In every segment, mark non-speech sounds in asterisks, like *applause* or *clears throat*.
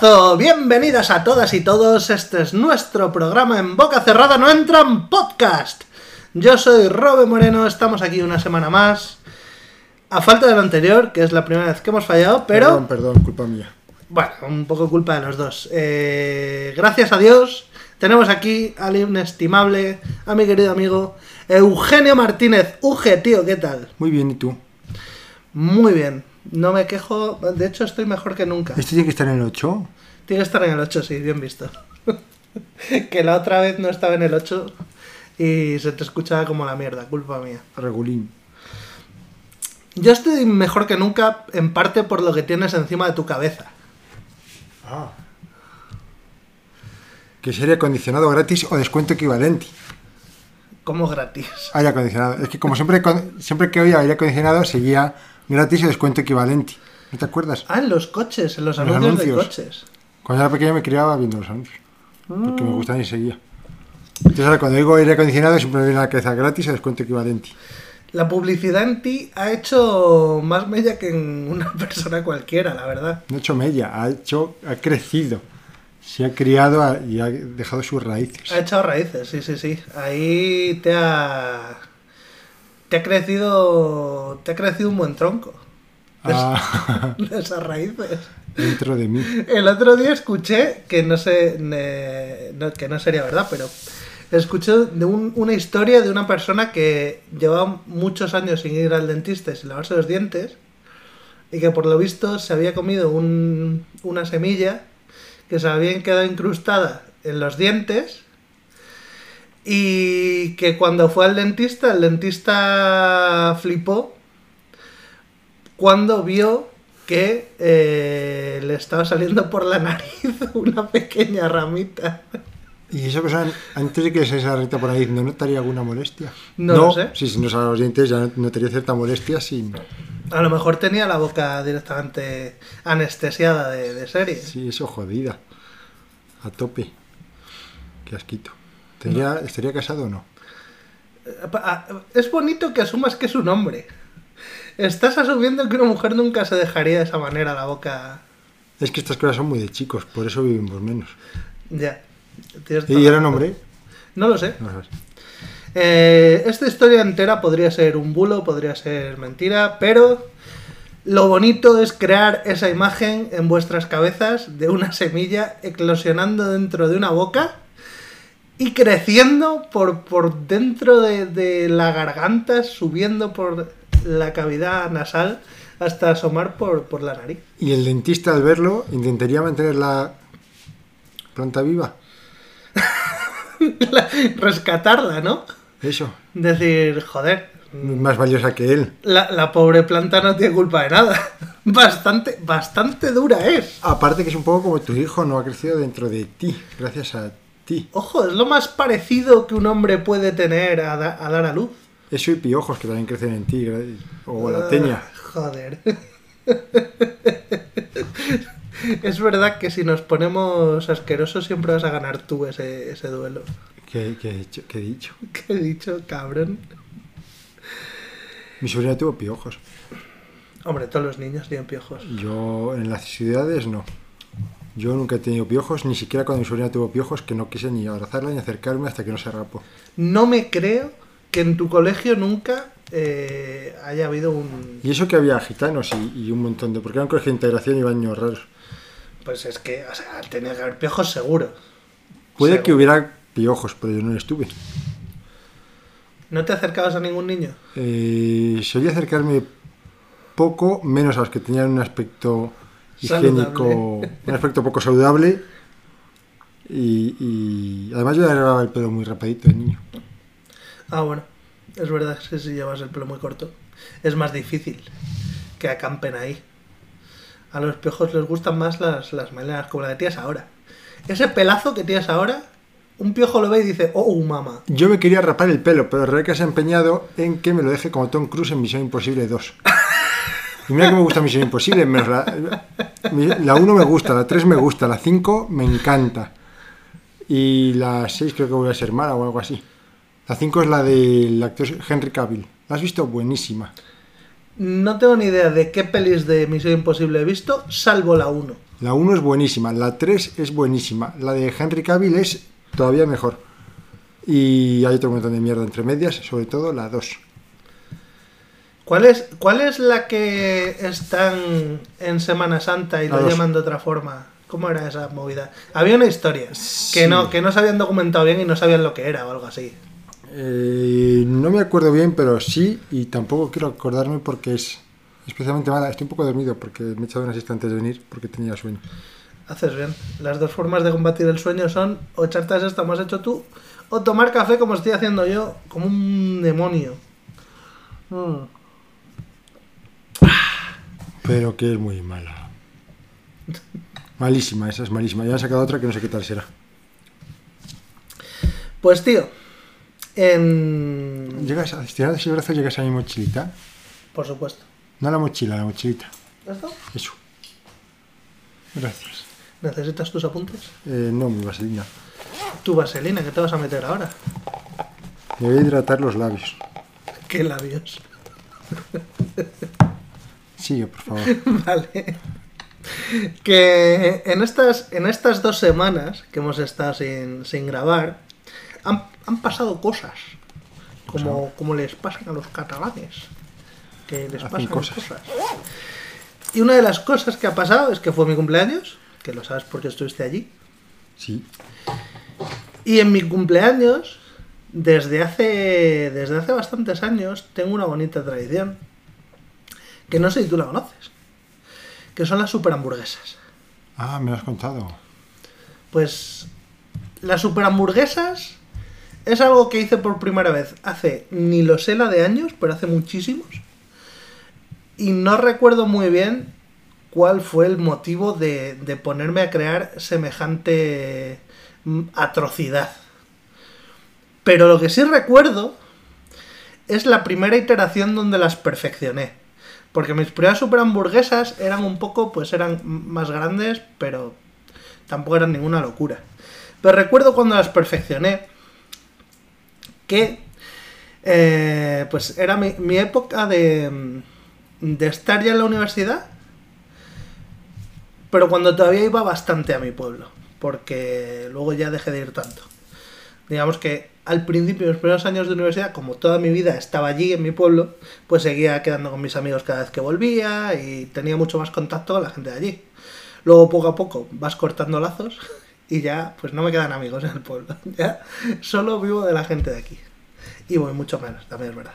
Bienvenidas a todas y todos, este es nuestro programa en boca cerrada no entran podcast. Yo soy Robe Moreno, estamos aquí una semana más, a falta de lo anterior, que es la primera vez que hemos fallado, pero Perdón, perdón, culpa mía. bueno, un poco culpa de los dos. Eh, gracias a Dios, tenemos aquí al inestimable, a mi querido amigo Eugenio Martínez. Uge, tío, ¿qué tal? Muy bien, ¿y tú? Muy bien, no me quejo, de hecho estoy mejor que nunca. ¿Este tiene que estar en el 8? Tiene que estar en el 8, sí, bien visto. *laughs* que la otra vez no estaba en el 8 y se te escuchaba como la mierda, culpa mía. Regulín. Yo estoy mejor que nunca, en parte por lo que tienes encima de tu cabeza. Ah. Que sería acondicionado gratis o descuento equivalente. Como gratis. Aire acondicionado. Es que como siempre, siempre que oía aire acondicionado seguía gratis o descuento equivalente. ¿No te acuerdas? Ah, en los coches, en los Los anuncios, de coches. Cuando era pequeño me criaba viendo los anuncios. Porque me gustaban y seguía. Entonces ahora cuando digo aire acondicionado siempre me viene a la cabeza gratis o descuento equivalente. La publicidad en ti ha hecho más mella que en una *laughs* persona cualquiera, la verdad. No ha hecho mella, ha hecho, ha crecido. Se ha criado y ha dejado sus raíces. Ha echado raíces, sí, sí, sí. Ahí te ha. Te ha crecido. Te ha crecido un buen tronco. De, Ah, *laughs* de esas raíces. dentro de mí. El otro día escuché, que no sé. ne- no- que no sería verdad, pero. Escuché de un- una historia de una persona que llevaba muchos años sin ir al dentista y sin lavarse los dientes. Y que por lo visto se había comido un- una semilla que se había quedado incrustada en los dientes. Y que cuando fue al dentista, el dentista flipó cuando vio que eh, le estaba saliendo por la nariz *laughs* una pequeña ramita. ¿Y esa persona, antes de que se rita por ahí, no notaría alguna molestia? No lo sé. Sí, si no sabe los dientes, ya notaría cierta molestia sin. A lo mejor tenía la boca directamente anestesiada de, de serie. Sí, eso jodida. A tope. Qué asquito. ¿Tendría, ¿Estaría casado o no? Ah, Es bonito que asumas que es un hombre. Estás asumiendo que una mujer nunca se dejaría de esa manera la boca. Es que estas cosas son muy de chicos, por eso vivimos menos. Ya. ¿Y era un hombre? No lo sé. No. Eh, esta historia entera podría ser un bulo, podría ser mentira, pero lo bonito es crear esa imagen en vuestras cabezas de una semilla eclosionando dentro de una boca y creciendo por, por dentro de, de la garganta, subiendo por la cavidad nasal hasta asomar por, por la nariz. ¿Y el dentista al verlo intentaría mantener la planta viva? *laughs* Rescatarla, ¿no? Eso. Decir, joder, Más valiosa que él. La, la pobre planta no tiene culpa de nada. *laughs* Bastante, bastante dura es. Aparte que es un poco como tu hijo no ha crecido dentro de ti, gracias a ti. Ojo, es lo más parecido que un hombre puede tener a, da- a dar a luz. Eso y piojos que también crecen en ti, o la teña. Ah, joder. *laughs* es verdad que si nos ponemos asquerosos siempre vas a ganar tú ese, ese duelo. ¿Qué, qué he dicho? ¿Qué he dicho? *laughs* ¿Qué he dicho, cabrón? Mi sobrina tuvo piojos. Hombre, todos los niños tienen piojos. Yo en las ciudades no. Yo nunca he tenido piojos, ni siquiera cuando mi sobrina tuvo piojos, que no quise ni abrazarla ni acercarme hasta que no se rapó. No me creo que en tu colegio nunca eh, haya habido un... Y eso que había gitanos y, y un montón de... Porque era un colegio de integración y baños raros. Pues es que, o sea, tenía que haber piojos seguro. Puede Seguro. que hubiera piojos, pero yo no estuve. ¿No te acercabas a ningún niño? Eh, solía acercarme poco, menos a los que tenían un aspecto higiénico, un aspecto poco saludable. Y, y además yo llevaba el pelo muy rapadito de niño. Ah, bueno. Es verdad que si llevas el pelo muy corto es más difícil que acampen ahí. A los piojos les gustan más las, las melenas, como la que tienes ahora. Ese pelazo que tienes ahora, un piojo lo ve y dice, oh, mamá. Yo me quería rapar el pelo, pero Rebeca se ha empeñado en que me lo deje como Tom Cruise en Misión Imposible 2. *laughs* Y mira que me gusta Misión Imposible, menos la, la 1 me gusta, la 3 me gusta, la 5 me encanta. Y la 6 creo que voy a ser mala o algo así. La 5 es la del actor Henry Cavill. ¿La has visto? Buenísima. No tengo ni idea de qué pelis de Misión Imposible he visto, salvo la 1. La 1 es buenísima, la 3 es buenísima, la de Henry Cavill es todavía mejor. Y hay otro montón de mierda entre medias, sobre todo la 2. ¿Cuál es, ¿Cuál es la que están en Semana Santa y La lo dos. llaman de otra forma? ¿Cómo era esa movida? Había una historia Sí. que no que no se habían documentado bien y no sabían lo que era o algo así. Eh, no me acuerdo bien, pero sí, y tampoco quiero acordarme porque es especialmente mala. Estoy un poco dormido porque me he echado una siesta antes de venir porque tenía sueño. Haces bien. Las dos formas de combatir el sueño son o echarte a esta como has hecho tú o tomar café como estoy haciendo yo, como un demonio. Mm. Pero que es muy mala. Malísima, esa es malísima. Ya han sacado otra que no sé qué tal será. Pues tío, en... Llegas a estirar ese brazo, llegas a mi mochilita. Por supuesto. No la mochila, la mochilita. ¿Esto? Eso. Gracias. ¿Necesitas tus apuntes? Eh, no, mi vaselina. Tu vaselina, ¿qué te vas a meter ahora? Me voy a hidratar los labios. ¿Qué labios? *laughs* Sigue, por favor. *laughs* Vale. Que en estas, en estas dos semanas que hemos estado sin, sin grabar, han, han pasado cosas. Como, como les pasan a los catalanes. Que les Hacen pasan cosas. cosas. Y una de las cosas que ha pasado es que fue mi cumpleaños, que lo sabes porque estuviste allí. Sí. Y en mi cumpleaños, desde hace, desde hace bastantes años, tengo una bonita tradición. Que no sé si tú la conoces. Que son las super hamburguesas. Ah, me lo has contado. Pues las super hamburguesas es algo que hice por primera vez hace ni lo sé la de años, pero hace muchísimos. Y no recuerdo muy bien cuál fue el motivo de, de ponerme a crear semejante mm, atrocidad. Pero lo que sí recuerdo es la primera iteración donde las perfeccioné. Porque mis primeras super hamburguesas eran un poco, pues eran más grandes, pero tampoco eran ninguna locura. Pero recuerdo cuando las perfeccioné que eh, pues era mi, mi época de, de estar ya en la universidad, pero cuando todavía iba bastante a mi pueblo, porque luego ya dejé de ir tanto. Digamos que al principio, en los primeros años de universidad, como toda mi vida estaba allí en mi pueblo, pues seguía quedando con mis amigos cada vez que volvía y tenía mucho más contacto con la gente de allí. Luego poco a poco vas cortando lazos y ya pues no me quedan amigos en el pueblo. *laughs* Ya solo vivo de la gente de aquí. Y voy mucho menos, también es verdad.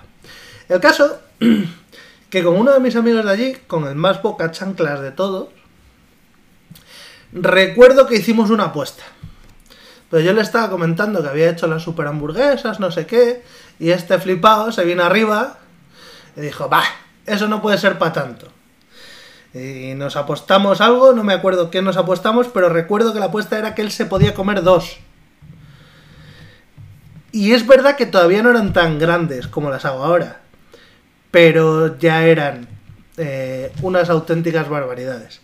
El caso *clears throat* que con uno de mis amigos de allí, con el más boca chanclas de todos, recuerdo que hicimos una apuesta. Pero yo le estaba comentando que había hecho las super hamburguesas, no sé qué, y este flipado se vino arriba y dijo, bah, eso no puede ser para tanto. Y nos apostamos algo, no me acuerdo qué nos apostamos, pero recuerdo que la apuesta era que él se podía comer dos. Y es verdad que todavía no eran tan grandes como las hago ahora, pero ya eran eh, unas auténticas barbaridades.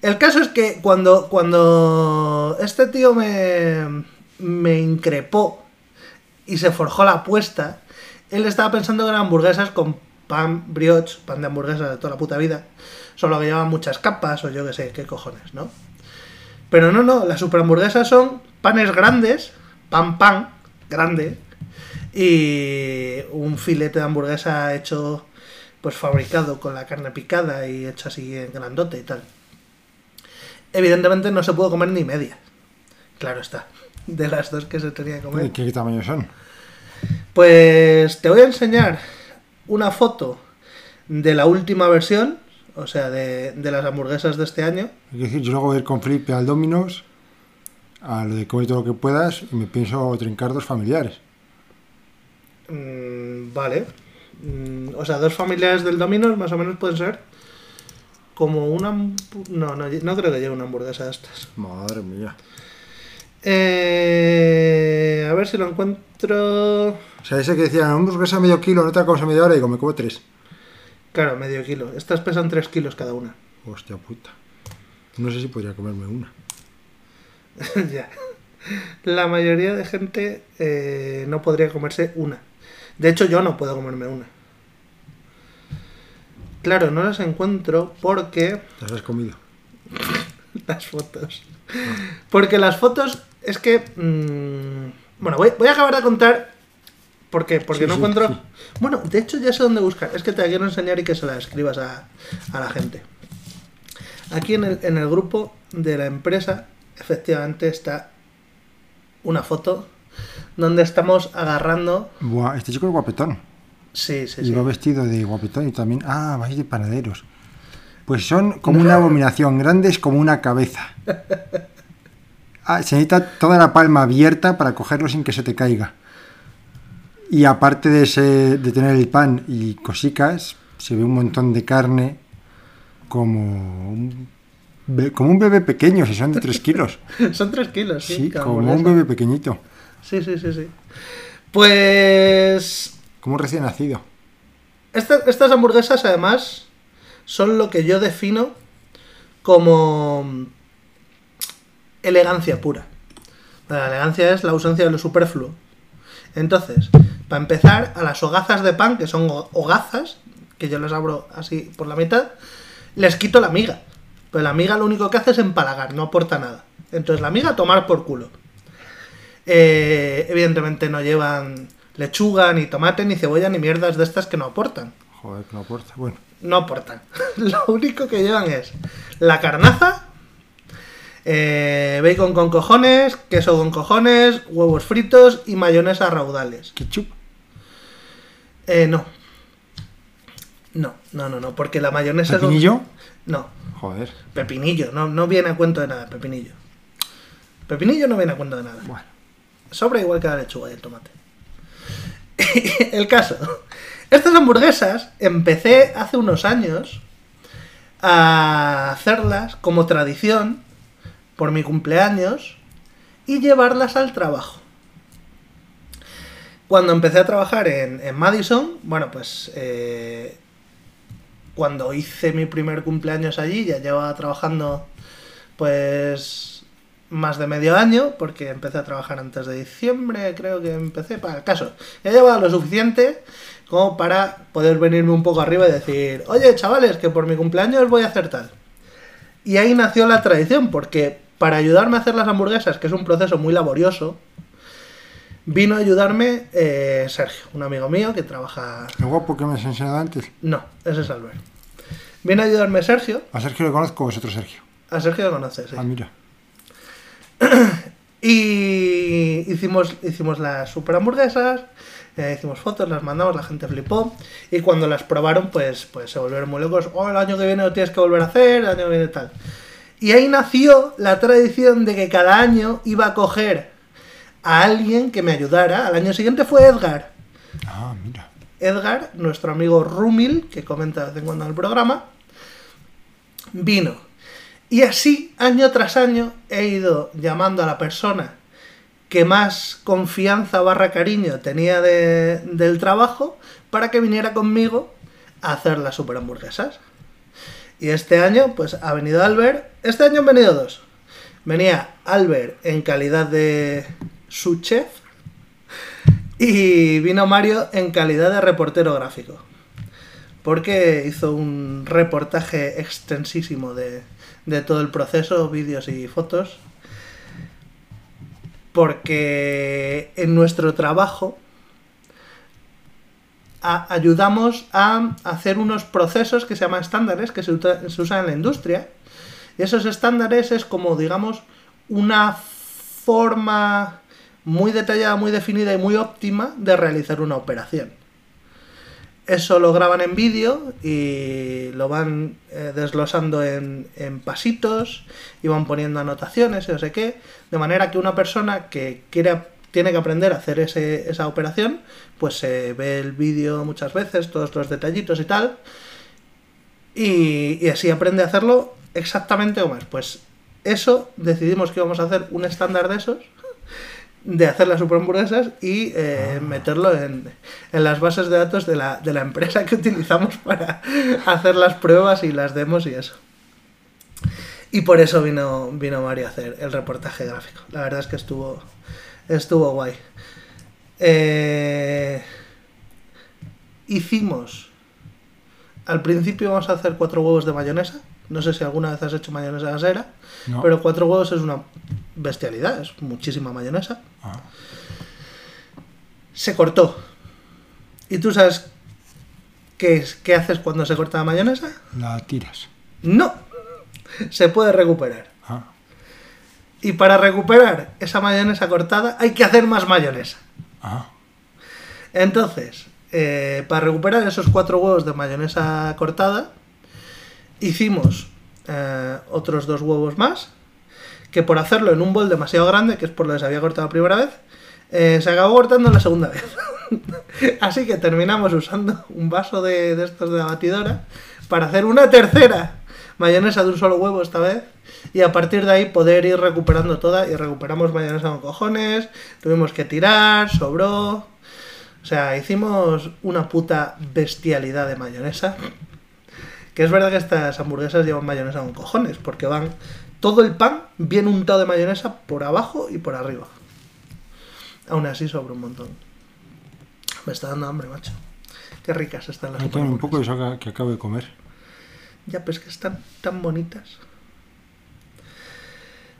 El caso es que cuando, cuando este tío me, me increpó y se forjó la apuesta, él estaba pensando que eran hamburguesas con pan brioche, pan de hamburguesas de toda la puta vida, solo que llevaban muchas capas o yo que sé, qué cojones, ¿no? Pero no, no, las super hamburguesas son panes grandes, pan pan, grande, y un filete de hamburguesa hecho, pues fabricado con la carne picada y hecho así en grandote y tal. Evidentemente no se pudo comer ni media. Claro está. De las dos que se tenía que comer. ¿Qué, qué tamaño son? Pues te voy a enseñar una foto de la última versión, o sea, de, de las hamburguesas de este año. Es decir, yo luego voy a ir con Felipe al Dominos, a lo de comer todo lo que puedas, y me pienso trincar dos familiares. Mm, vale. Mm, o sea, dos familiares del Domino's más o menos pueden ser como una... No, no, no creo que lleve una hamburguesa de estas. Madre mía. Eh, a ver si lo encuentro... O sea, ese que decía, una hamburguesa medio kilo, no te la comes a media hora, y digo, me como tres. Claro, medio kilo. Estas pesan 3 kilos cada una. Hostia puta. No sé si podría comerme una. *laughs* ya. La mayoría de gente eh, no podría comerse una. De hecho, yo no puedo comerme una. Claro, no las encuentro porque las has comido. *laughs* las fotos. Porque las fotos es que... mm, bueno, voy, voy a acabar de contar... ¿Por qué? Porque Sí, no sí, encuentro... sí. Bueno, de hecho ya sé dónde buscar. Es que te la quiero enseñar y que se la escribas a, a la gente. Aquí en el, en el grupo de la empresa, efectivamente está una foto donde estamos agarrando... Buah, este chico es guapetón. Sí, sí, Y sí. va vestido de guapetón y también. Ah, vais de panaderos. Pues son como una abominación, grandes como una cabeza. *laughs* Ah, se necesita toda la palma abierta para cogerlo sin que se te caiga. Y aparte de, ese, de tener el pan y cosicas, se ve un montón de carne como un, como un bebé pequeño, si son de 3 kilos. *laughs* Son tres kilos, sí. Sí, como un bebé pequeñito, Sí, sí, sí, sí. Pues como un recién nacido. esta- estas hamburguesas además son lo que yo defino como elegancia pura. La elegancia es la ausencia de lo superfluo. Entonces, para empezar, a las hogazas de pan, que son ho- hogazas, que yo les abro así por la mitad, les quito la miga. Pues la miga lo único que hace es empalagar, no aporta nada. Entonces la miga tomar por culo. Eh, evidentemente no llevan lechuga, ni tomate, ni cebolla, ni mierdas de estas que no aportan. Joder, que no aporta. Bueno, No aportan. *laughs* Lo único que llevan es la carnaza, eh, bacon con cojones, queso con cojones, huevos fritos y mayonesa raudales. ketchup. Eh, no. No, no, no, no, porque la mayonesa... es un- ¿Pepinillo? No, Joder. pepinillo, no, no viene a cuento de nada, pepinillo. Pepinillo no viene a cuento de nada. Bueno. Sobra igual que la lechuga y el tomate. *laughs* el caso. Estas hamburguesas empecé hace unos años a hacerlas como tradición por mi cumpleaños y llevarlas al trabajo. Cuando empecé a trabajar en, Madison, bueno, pues eh, cuando hice mi primer cumpleaños allí, ya llevaba trabajando pues más de medio año, porque empecé a trabajar antes de diciembre, creo que empecé, para el caso. Ya llevaba lo suficiente como para poder venirme un poco arriba y decir, oye chavales, que por mi cumpleaños voy a hacer tal. Y ahí nació la tradición, porque para ayudarme a hacer las hamburguesas, que es un proceso muy laborioso, vino a ayudarme eh, Sergio, un amigo mío que trabaja... El guapo que me has enseñado antes. No, ese es Albert. Vino a ayudarme Sergio, A Sergio le conozco, vosotros Sergio. a Sergio lo conoces, sí. Ah, mira. *clears throat* Y hicimos, hicimos las super hamburguesas, eh, hicimos fotos, las mandamos, la gente flipó. Y cuando las probaron, pues, pues se volvieron muy locos. Oh, el año que viene lo tienes que volver a hacer, el año que viene tal. Y ahí nació la tradición de que cada año iba a coger a alguien que me ayudara. Al año siguiente fue Edgar. Ah, mira. Edgar, nuestro amigo Rumil, que comenta de vez en cuando en el programa, vino. Y así, año tras año, he ido llamando a la persona que más confianza barra cariño tenía de- del trabajo para que viniera conmigo a hacer las super hamburguesas. Y este año, pues ha venido Albert. Este año han venido dos. Venía Albert en calidad de su chef y vino Mario en calidad de reportero gráfico. Porque hizo un reportaje extensísimo de, de todo el proceso, vídeos y fotos. Porque en nuestro trabajo ayudamos a hacer unos procesos que se llaman estándares que se usan en la industria. Y esos estándares es como, digamos, una forma muy detallada, muy definida y muy óptima de realizar una operación. Eso lo graban en vídeo y lo van eh, desglosando en, en pasitos y van poniendo anotaciones y no sé qué, de manera que una persona que quiere, tiene que aprender a hacer ese- esa operación, pues se ve el vídeo muchas veces, todos los detallitos y tal, y, y así aprende a hacerlo exactamente o más. Pues eso decidimos que íbamos a hacer un estándar de esos, de hacer las super hamburguesas y eh, meterlo en, en las bases de datos de la, de la empresa que utilizamos *laughs* para hacer las pruebas y las demos y eso. Y por eso vino, vino Mario a hacer el reportaje gráfico. La verdad es que estuvo, estuvo guay. Eh, hicimos. Al principio vamos a hacer cuatro huevos de mayonesa. No sé si alguna vez has hecho mayonesa casera, No. pero cuatro huevos es una bestialidad, es muchísima mayonesa. Ah, Se cortó. ¿Y tú sabes qué, es- qué haces cuando se corta la mayonesa? la tiras. No. Se puede recuperar. Ah, Y para recuperar esa mayonesa cortada hay que hacer más mayonesa. ah. Entonces, eh, para recuperar esos cuatro huevos de mayonesa cortada, hicimos eh, otros dos huevos más, que por hacerlo en un bol demasiado grande, que es por lo que se había cortado la primera vez, eh, se acabó cortando la segunda vez. *laughs* Así que terminamos usando un vaso de, de estos de la batidora para hacer una tercera mayonesa de un solo huevo esta vez. Y a partir de ahí poder ir recuperando toda. Y recuperamos mayonesa con cojones. Tuvimos que tirar, sobró. O sea, hicimos una puta bestialidad de mayonesa. Que es verdad que estas hamburguesas llevan mayonesa con cojones. Porque van todo el pan bien untado de mayonesa por abajo y por arriba. Aún así sobra un montón. Me está dando hambre, macho. Qué ricas están las Yo un poco de eso que, que acabo de comer. Ya, pues que están tan bonitas.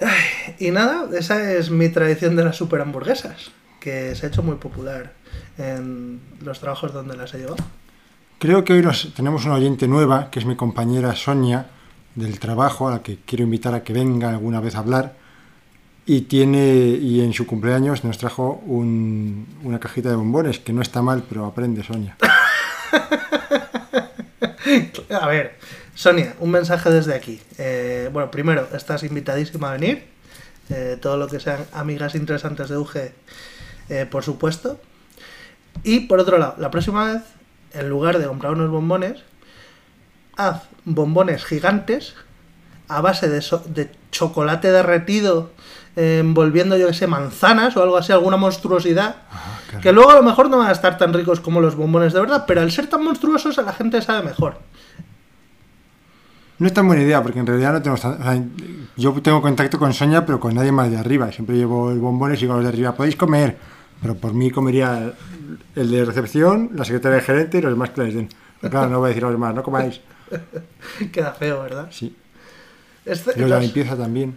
Ay, y nada, esa es mi tradición de las super hamburguesas, que se ha hecho muy popular en los trabajos donde las he llevado. Creo que hoy nos, tenemos una oyente nueva, que es mi compañera Sonia, del trabajo, a la que quiero invitar a que venga alguna vez a hablar. Y tiene y en su cumpleaños nos trajo un- una cajita de bombones, que no está mal, pero aprende Sonia. *laughs* A ver, Sonia, un mensaje desde aquí. Eh, bueno, primero, estás invitadísima a venir. Eh, todo lo que sean amigas interesantes de UG, eh, por supuesto. Y por otro lado, la próxima vez, en lugar de comprar unos bombones, haz bombones gigantes a base de, so- de chocolate derretido, eh, envolviendo, yo que sé, manzanas o algo así, alguna monstruosidad. Ah, Que luego a lo mejor no van a estar tan ricos como los bombones de verdad, pero al ser tan monstruosos a la gente sabe mejor. No es tan buena idea, porque en realidad no tenemos o sea, yo tengo contacto con Sonia, pero con nadie más de arriba. Siempre llevo el bombones y digo a los de arriba, podéis comer. Pero por mí comería el de recepción, la secretaria de gerente y los demás que les den. Pero claro, no voy a decir a los demás, no comáis. *laughs* Queda feo, ¿verdad? Sí. Este- de la limpieza también.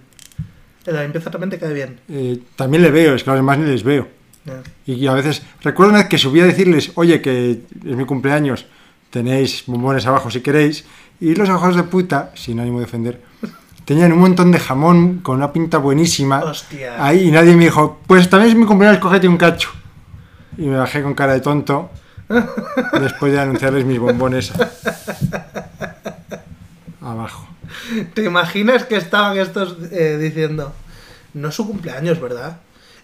la limpieza también te cae bien. Eh, también le veo, es que a los demás ni les veo. Ya. Y a veces, recuerdo una vez que subí a decirles, oye, que es mi cumpleaños, tenéis bombones abajo si queréis, y los ojos de puta, sin ánimo de ofender, *laughs* tenían un montón de jamón con una pinta buenísima. Hostia. Ahí, y nadie me dijo, pues también es mi cumpleaños, cógete un cacho. Y me bajé con cara de tonto, *laughs* después de anunciarles mis bombones *laughs* ¿Te imaginas que estaban estos eh, diciendo, no es su cumpleaños, ¿verdad?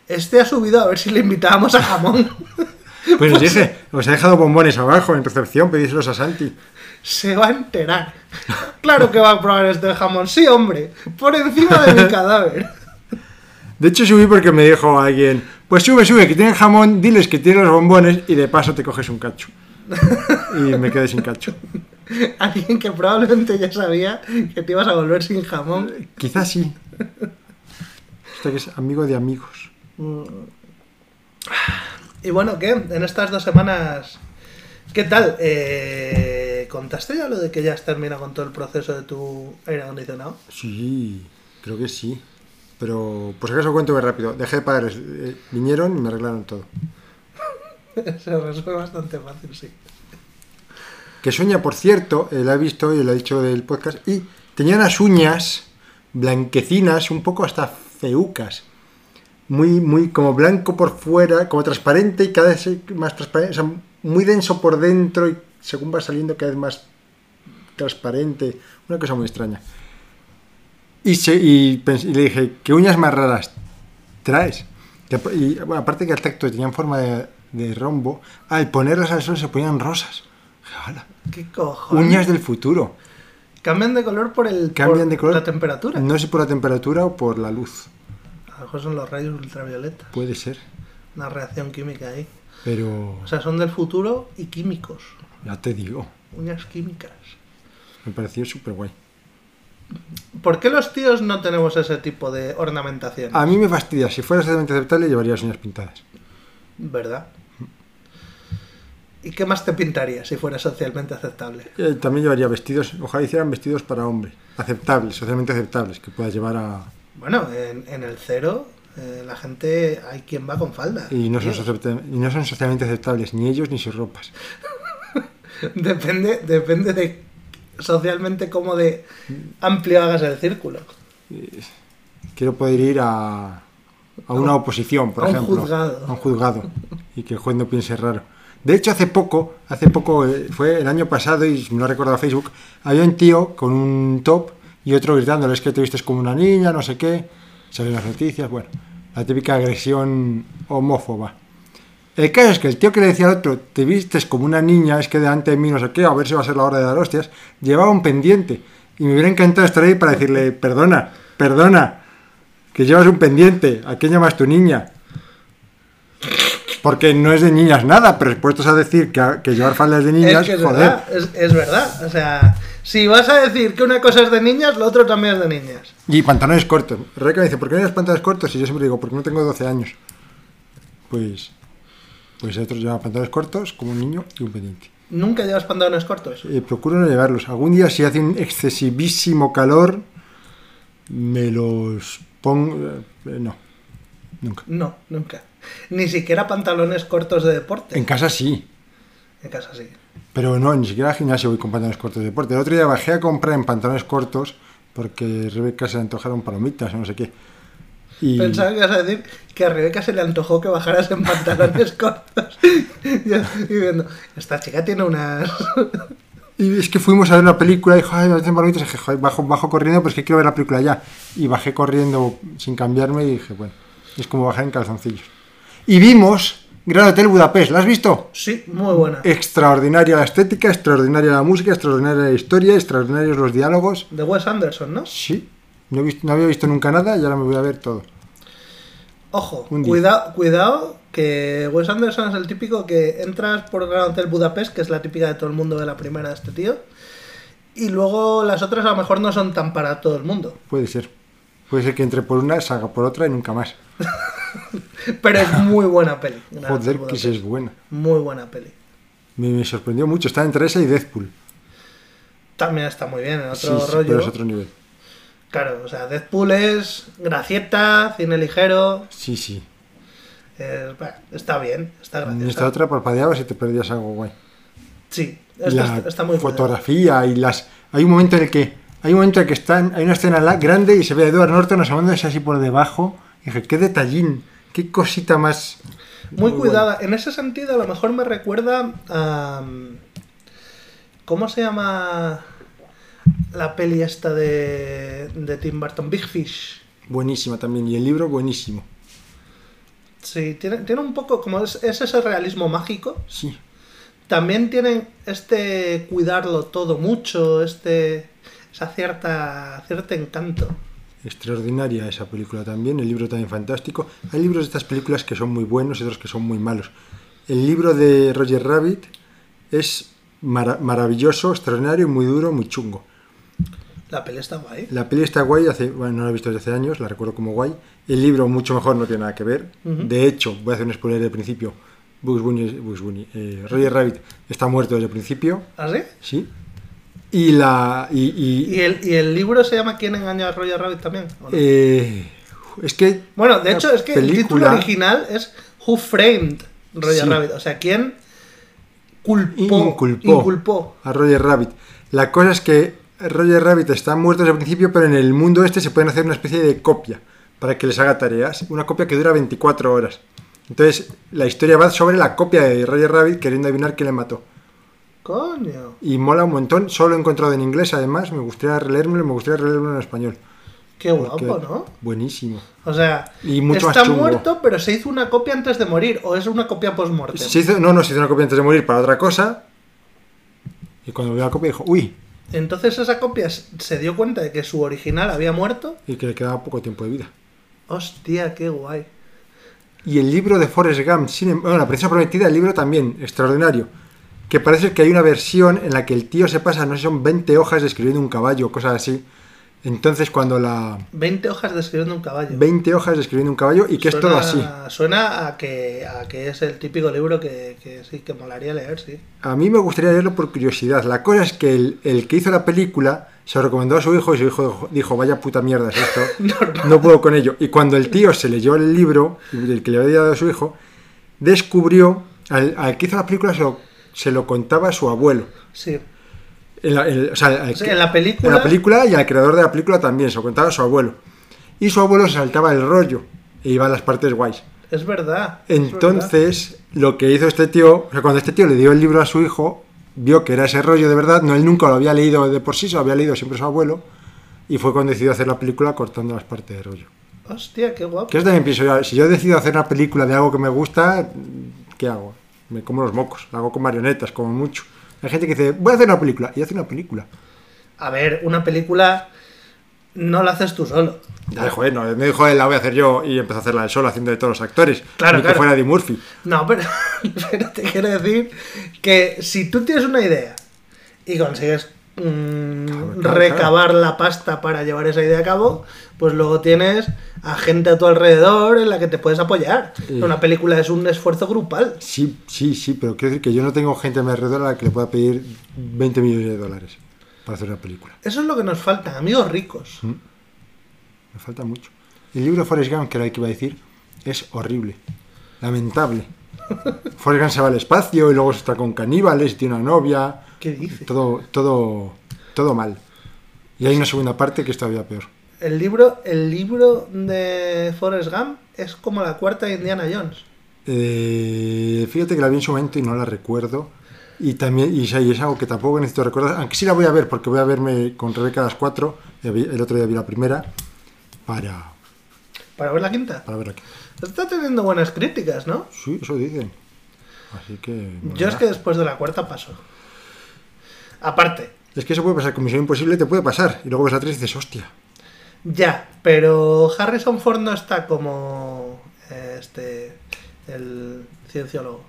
Este ha subido a ver si le invitábamos a jamón. *laughs* Pues os *laughs* dije, os he dejado bombones abajo en recepción, pedíselos a Santi. Se va a enterar. Claro que va a probar este jamón. Sí, hombre. Por encima de mi cadáver. De hecho subí porque me dijo alguien, pues sube, sube, que tienen jamón, diles que tienen los bombones y de paso te coges un cacho. Y me quedé sin cacho. *laughs* Alguien que probablemente ya sabía que te ibas a volver sin jamón. Quizás sí. Este que es amigo de amigos. Y bueno, ¿qué? En estas dos semanas, ¿qué tal? Eh, ¿Contaste ya lo de que ya has terminado con todo el proceso de tu aire acondicionado? Sí, creo que sí. Pero si acaso cuento muy rápido. Dejé de pagar, eh, vinieron y me arreglaron todo. *laughs* Se resuelve bastante fácil, sí. Que Sonia, por cierto, eh, he visto y la he dicho del podcast, y tenía unas uñas blanquecinas, un poco hasta feucas. Muy, muy como blanco por fuera, como transparente y cada vez más transparente, o sea, muy denso por dentro y según va saliendo cada vez más transparente. Una cosa muy extraña. Y, y, le dije, ¿qué uñas más raras traes? Y aparte que al tacto tenían forma de, rombo, al ponerlas al sol se ponían rosas. Dije, "Hala, ¿Qué cojones? Uñas del futuro. Cambian de color por el Cambian por de color. la temperatura. No sé si por la temperatura o por la luz. A lo mejor son los rayos ultravioleta. Puede ser. Una reacción química ahí. Pero O sea, son del futuro y químicos. ya te digo, Uñas químicas. me pareció súper guay. ¿Por qué los tíos no tenemos ese tipo de ornamentación? A mí me fastidia. Si fuera socialmente aceptable, llevaría las uñas pintadas. ¿Verdad? ¿Y qué más te pintaría si fuera socialmente aceptable? Eh, también llevaría vestidos. Ojalá hicieran vestidos para hombre. aceptables, socialmente aceptables, que puedas llevar a... Bueno, en, en el cero, eh, la gente, hay quien va con falda. Y no, son tío. socia- y no son socialmente aceptables, ni ellos ni sus ropas. *laughs* Depende, depende de socialmente cómo de amplio hagas el círculo. Quiero poder ir a, a una oposición, por a un ejemplo. juzgado. A un juzgado. Y que el juez no piense raro. De hecho, hace poco, hace poco, eh, fue el año pasado, y ha recordado Facebook, había un tío con un top y otro gritándole, es que te vistes como una niña, no sé qué. Salen las noticias, bueno, la típica agresión homófoba. El caso es que el tío que le decía al otro, te vistes como una niña, es que delante de mí no sé qué, a ver si va a ser la hora de dar hostias, llevaba un pendiente. Y me hubiera encantado estar ahí para decirle, perdona, perdona, que llevas un pendiente, ¿a quién llamas tu niña? Porque no es de niñas nada, pero puestos a decir que, que llevar faldas de niñas, es que es joder. verdad, es, es verdad. O sea, si vas a decir que una cosa es de niñas, lo otro también es de niñas. Y pantalones cortos. Rebeca me dice, ¿por qué no llevas pantalones cortos? Y yo siempre digo, porque no tengo 12 años. Pues, pues el otro lleva pantalones cortos, como un niño, y un pendiente. Nunca llevas pantalones cortos. Eh, procuro no llevarlos. Algún día, si hace un excesivísimo calor, me los pongo. eh, no, nunca. No, nunca. Ni siquiera pantalones cortos de deporte. En casa sí, En casa sí. pero no, ni siquiera al gimnasio voy con pantalones cortos de deporte. El otro día bajé a comprar en pantalones cortos porque Rebeca se le antojaron palomitas o no sé qué. Y Pensaba que ibas a decir que a Rebeca se le antojó que bajaras en pantalones *laughs* cortos. Estoy viendo, esta chica tiene unas... *laughs* Y es que fuimos a ver una película y dijo, ay, me hacen palomitas", y dije, "Joder, bajo, bajo corriendo, pues que quiero ver la película ya. Y bajé corriendo sin cambiarme y dije, bueno, es como bajar en calzoncillos. Y vimos Gran Hotel Budapest, ¿la has visto? Sí, muy buena. Extraordinaria la estética, extraordinaria la música, extraordinaria la historia, extraordinarios los diálogos. De Wes Anderson, ¿no? Sí, no, he visto- no había visto nunca nada y ahora me voy a ver todo. Ojo, cuidado, cuidado, que Wes Anderson es el típico que entras por Gran Hotel Budapest, que es la típica de todo el mundo de la primera de este tío, y luego las otras a lo mejor no son tan para todo el mundo. Puede ser. Puede ser que entre por una, salga por otra y nunca más. *laughs* *laughs* Pero es muy buena peli. Joder, que si es buena. Muy buena peli. Me, me sorprendió mucho. Está entre esa y Deadpool. También está muy bien, en otro sí, rollo. pero es otro nivel. Claro, o sea, Deadpool es gracieta, cine ligero. Sí, sí. está bien, está En graciosa. esta otra parpadeabas y te perdías algo guay. Sí, Y esta la está, está muy fotografía y las... Hay un momento en el que... Hay un momento en el que están... Hay una escena grande y se ve a Edward Norton asomándose así por debajo. Dije, qué detallín, qué cosita más... Muy cuidada. En ese sentido, a lo mejor me recuerda a. ¿Cómo se llama la peli esta de, de Tim Burton? Big Fish. Buenísima también. Y el libro, buenísimo. Sí, tiene, tiene un poco. Como es, es ese realismo mágico. Sí. También tienen este cuidarlo todo mucho, este. esa cierta. cierto encanto. Extraordinaria esa película también, el libro también fantástico. Hay libros de estas películas que son muy buenos y otros que son muy malos. El libro de Roger Rabbit es mara- maravilloso, extraordinario, muy duro, muy chungo. La peli está guay. La peli está guay, hace, bueno, no la he visto desde hace años, la recuerdo como guay. El libro mucho mejor, no tiene nada que ver. De hecho, voy a hacer un spoiler del principio. Bugs Bunny, Bugs Bunny, eh, Roger Rabbit está muerto desde el principio, ¿Ah, sí? sí. Y la y, y- ¿Y el, y el libro se llama ¿Quién engañó a Roger Rabbit también? eh, es que Bueno, de hecho, es que el título original es Who Framed Roger Sí. Rabbit. O sea, ¿quién culpó, Inculpó. inculpó? a Roger Rabbit. La cosa es que Roger Rabbit está muerto desde el principio, pero en el mundo este se pueden hacer una especie de copia para que les haga tareas. Una copia que dura 24 horas. Entonces, la historia va sobre la copia de Roger Rabbit queriendo adivinar quién le mató. Coño. Y mola un montón. Solo he encontrado en inglés, además. Me gustaría releérmelo, me gustaría releerlo en español. Qué guapo, ¿no? Buenísimo. O sea, Y mucho está muerto, pero se hizo una copia antes de morir. ¿O es una copia hizo, no, no, se hizo una copia antes de morir para otra cosa. Y cuando vio la copia dijo, uy, Entonces esa copia se dio cuenta de que su original había muerto. y que le quedaba poco tiempo de vida. Hostia, qué guay. Y el libro de Forrest Gump, sin em- bueno, la princesa prometida, el libro también, extraordinario. Que parece que hay una versión en la que el tío se pasa, no sé, son 20 hojas describiendo un caballo, cosas así. Entonces, cuando la. 20 hojas describiendo un caballo. 20 hojas describiendo un caballo y que es todo así. Suena a que, a que es el típico libro que, que sí, que molaría leer, sí. A mí me gustaría leerlo por curiosidad. La cosa es que el, el que hizo la película se lo recomendó a su hijo y su hijo dijo, vaya puta mierda es esto, *laughs* no puedo con ello. Y cuando el tío se leyó el libro, el que le había dado a su hijo, descubrió, al, al que hizo la película se lo, se lo contaba a su abuelo. Sí. En la, en- o sea, al Sí, que- en la película- en la película y al creador de la película también, se lo contaba a su abuelo. Y su abuelo se saltaba el rollo e iba a las partes guays. Es verdad. es verdad. Entonces, lo que hizo este tío, o sea, cuando este tío le dio el libro a su hijo, vio que era ese rollo de verdad, no, él nunca lo había leído de por sí, se lo había leído siempre su abuelo, y fue cuando decidió hacer la película cortando las partes de rollo. Hostia, qué guapo. Que eso también pienso si yo decido hacer una película de algo que me gusta, ¿qué hago? Me como los mocos, la hago con marionetas, como mucho. Hay gente que dice, voy a hacer una película, y hace una película. A ver, una película no la haces tú solo. Ya, joder, no, me dijo él, la voy a hacer yo, y empezó a hacerla él solo, haciendo de todos los actores. Claro, Ni que claro. fuera Eddie Murphy. No, pero, *laughs* pero te quiero decir que si tú tienes una idea y consigues Claro, claro, recabar la pasta para llevar esa idea a cabo, pues luego tienes a gente a tu alrededor en la que te puedes apoyar. Una película es un esfuerzo grupal. Sí, sí, sí, pero quiero decir que yo no tengo gente a mi alrededor a la que le pueda pedir 20 millones de dólares para hacer una película. Eso es lo que nos falta, amigos ricos. Me falta mucho. El libro de Forrest Gump, que era el que iba a decir, es horrible. Lamentable. *laughs* Forrest Gump se va al espacio y luego está con caníbales y tiene una novia. ¿Qué dices? Todo, todo, todo mal. Y hay una segunda parte que es todavía peor. El libro, el libro de Forrest Gump es como la cuarta de Indiana Jones. Eh, fíjate que la vi en su momento y no la recuerdo. Y también, y, es algo que tampoco necesito recordar, aunque sí la voy a ver porque voy a verme con Rebeca a las 4, el otro día vi la primera, para, Para ver la quinta. para ver aquí. Está teniendo buenas críticas, ¿no? Sí, eso dicen. Así que... Yo es que después de la cuarta paso. Aparte, Es que eso puede pasar con Misión Imposible, te puede pasar. Y luego ves la 3 y dices, hostia. ya, pero Harrison Ford no está como eh, este el cienciólogo.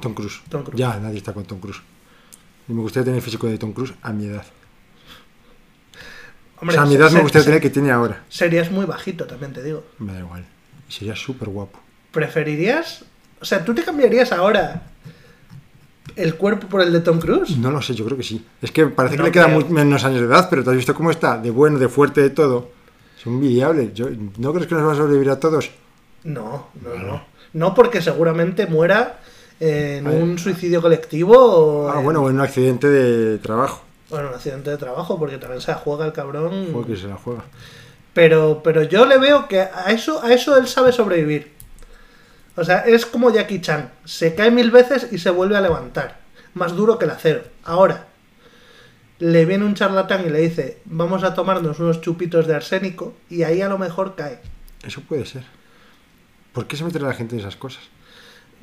Tom Cruise. Tom Cruise. Ya, nadie está con Tom Cruise. Y me gustaría tener el físico de Tom Cruise a mi edad. Hombre, o sea, a mi edad me gustaría tener que tiene ahora. Serías muy bajito, también te digo. Me da igual. Sería súper guapo. ¿Preferirías? O sea, ¿tú te cambiarías ahora el cuerpo por el de Tom Cruise? No lo sé, yo creo que sí. Es que parece No que le quedan menos años de edad, pero ¿te has visto cómo está? De bueno, de fuerte, de todo. Es envidiable. Yo, ¿No crees que nos va a sobrevivir a todos? No, no, no. No porque seguramente muera en Ay. un suicidio colectivo o Ah, en, bueno, o en un accidente de trabajo. o en un accidente de trabajo, porque también se la juega el cabrón. Porque se la juega. Pero, pero yo le veo que a eso, a eso él sabe sobrevivir. O sea, es como Jackie Chan. Se cae mil veces y se vuelve a levantar. Más duro que el acero. Ahora, le viene un charlatán y le dice, vamos a tomarnos unos chupitos de arsénico y ahí a lo mejor cae. Eso puede ser. ¿Por qué se meterá la gente en esas cosas?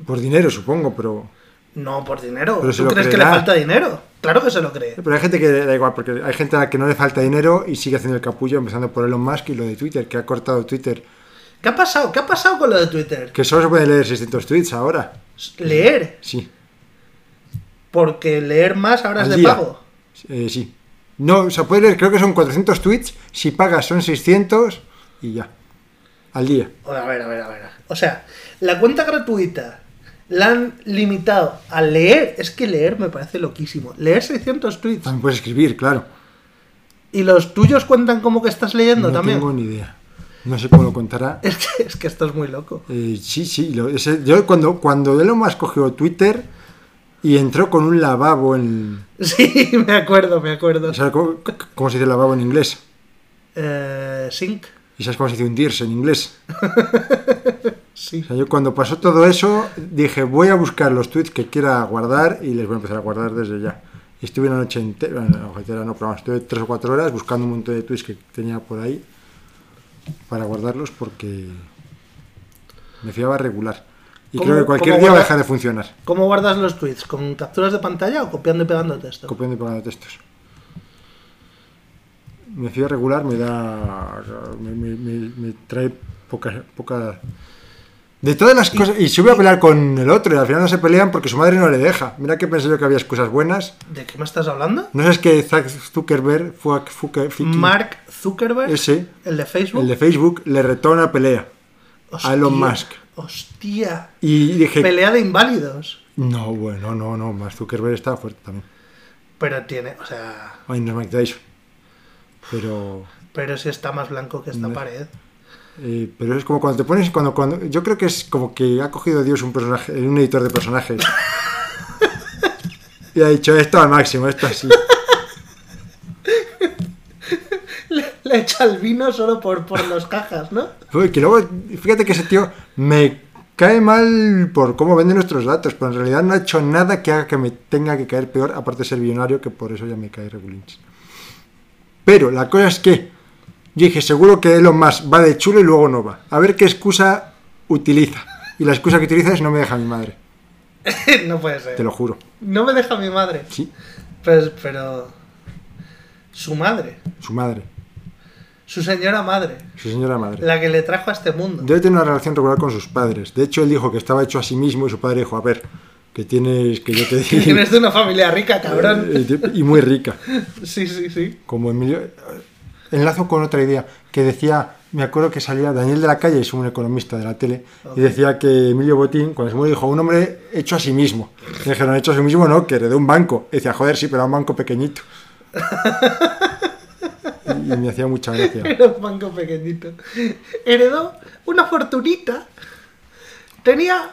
Por dinero, supongo, pero... No por dinero. Pero ¿Tú crees que le falta dinero? Claro que se lo cree. Pero hay gente que da igual, porque hay gente a la que no le falta dinero y sigue haciendo el capullo, empezando por Elon Musk y lo de Twitter, que ha cortado Twitter. ¿Qué ha pasado? ¿Qué ha pasado con lo de Twitter? Que solo se pueden leer 600 tweets ahora. Leer. Sí. Porque leer más ahora es de día. pago. Eh, sí. No, o sea, puede leer, creo que son 400 tweets, si pagas son 600 y ya. Al día. A ver, a ver, a ver. O sea, la cuenta gratuita la han limitado a leer. Es que leer me parece loquísimo. Leer 600 tweets. También puedes escribir, claro. ¿Y los tuyos cuentan como que estás leyendo No también? tengo ni idea. No sé cómo lo contará. Es, que, es que esto es muy loco. Eh, sí, sí. lo- ese- yo cuando, cuando Elon Musk cogió Twitter y entró con un lavabo en... Sí, me acuerdo, me acuerdo. ¿cómo, cómo se dice lavabo en inglés? Eh, sync. ¿Y sabes cómo se dice hundirse en inglés? Sí. O sea, yo cuando pasó todo eso, dije, voy a buscar los tweets que quiera guardar y les voy a empezar a guardar desde ya. Y estuve una noche entera, no, entera no, pero estuve tres o cuatro horas buscando un montón de tweets que tenía por ahí para guardarlos porque me fiaba regular. Y ¿Cómo- creo que cualquier día va a dejar de funcionar, ¿Cómo guardas los tweets? ¿Con capturas de pantalla o copiando y pegando texto? copiando y pegando textos. Me fío regular, me da. me, me- me- me trae poca, poca De todas las cosas. Y se iba a pelear con el otro y al final no se pelean porque su madre no le deja. Mira que pensé yo que había excusas buenas. ¿De qué me estás hablando? ¿No sabes que Zack Zuckerberg fue Mark Zuckerberg, ese, el de Facebook, el de Facebook, le retó una pelea a Elon Musk. Hostia. Y dije. Pelea de inválidos. No, bueno, no, no. Mark Zuckerberg está fuerte también. Pero tiene, o sea. Ay, no es Mike Tyson. Pero. Pero si está más blanco que esta No. pared. Eh, pero es como cuando te pones, cuando, cuando, yo creo que es como que ha cogido Dios un personaje, un editor de personajes. *laughs* y ha dicho esto al máximo, esto así. *laughs* Le, echa el vino solo por, por las cajas, ¿no? Uy, que luego, fíjate que ese tío me cae mal por cómo vende nuestros datos, pero en realidad no ha hecho nada que haga que me tenga que caer peor, aparte de ser billonario, que por eso ya me cae regulinch. Pero la cosa es que yo dije, seguro que Elon Musk va de chulo y luego no va. A ver qué excusa utiliza. Y la excusa que utiliza es no me deja mi madre, *laughs* no puede ser. te lo juro. No me deja mi madre. Sí, Pues, pero. Su madre. su madre, Su señora madre. su señora madre. La que le trajo a este mundo. Debe tener una relación regular con sus padres. De hecho, él dijo que estaba hecho a sí mismo y su padre dijo, a ver, que tienes, que yo te *laughs* digo... Tienes de una familia rica, *laughs* cabrón. y muy rica. *laughs* Sí, sí, sí. Como Emilio... Enlazo con otra idea que decía, me acuerdo que salía Daniel de la Calle, es un economista de la tele, y decía que Emilio Botín, cuando se murió, dijo, un hombre hecho a sí mismo. Y dijeron, hecho a sí mismo, no, que heredó un banco. Y decía, joder, sí, pero era un banco pequeñito. Y, me hacía mucha gracia. *laughs* Era un banco pequeñito. Heredó una fortunita. Tenía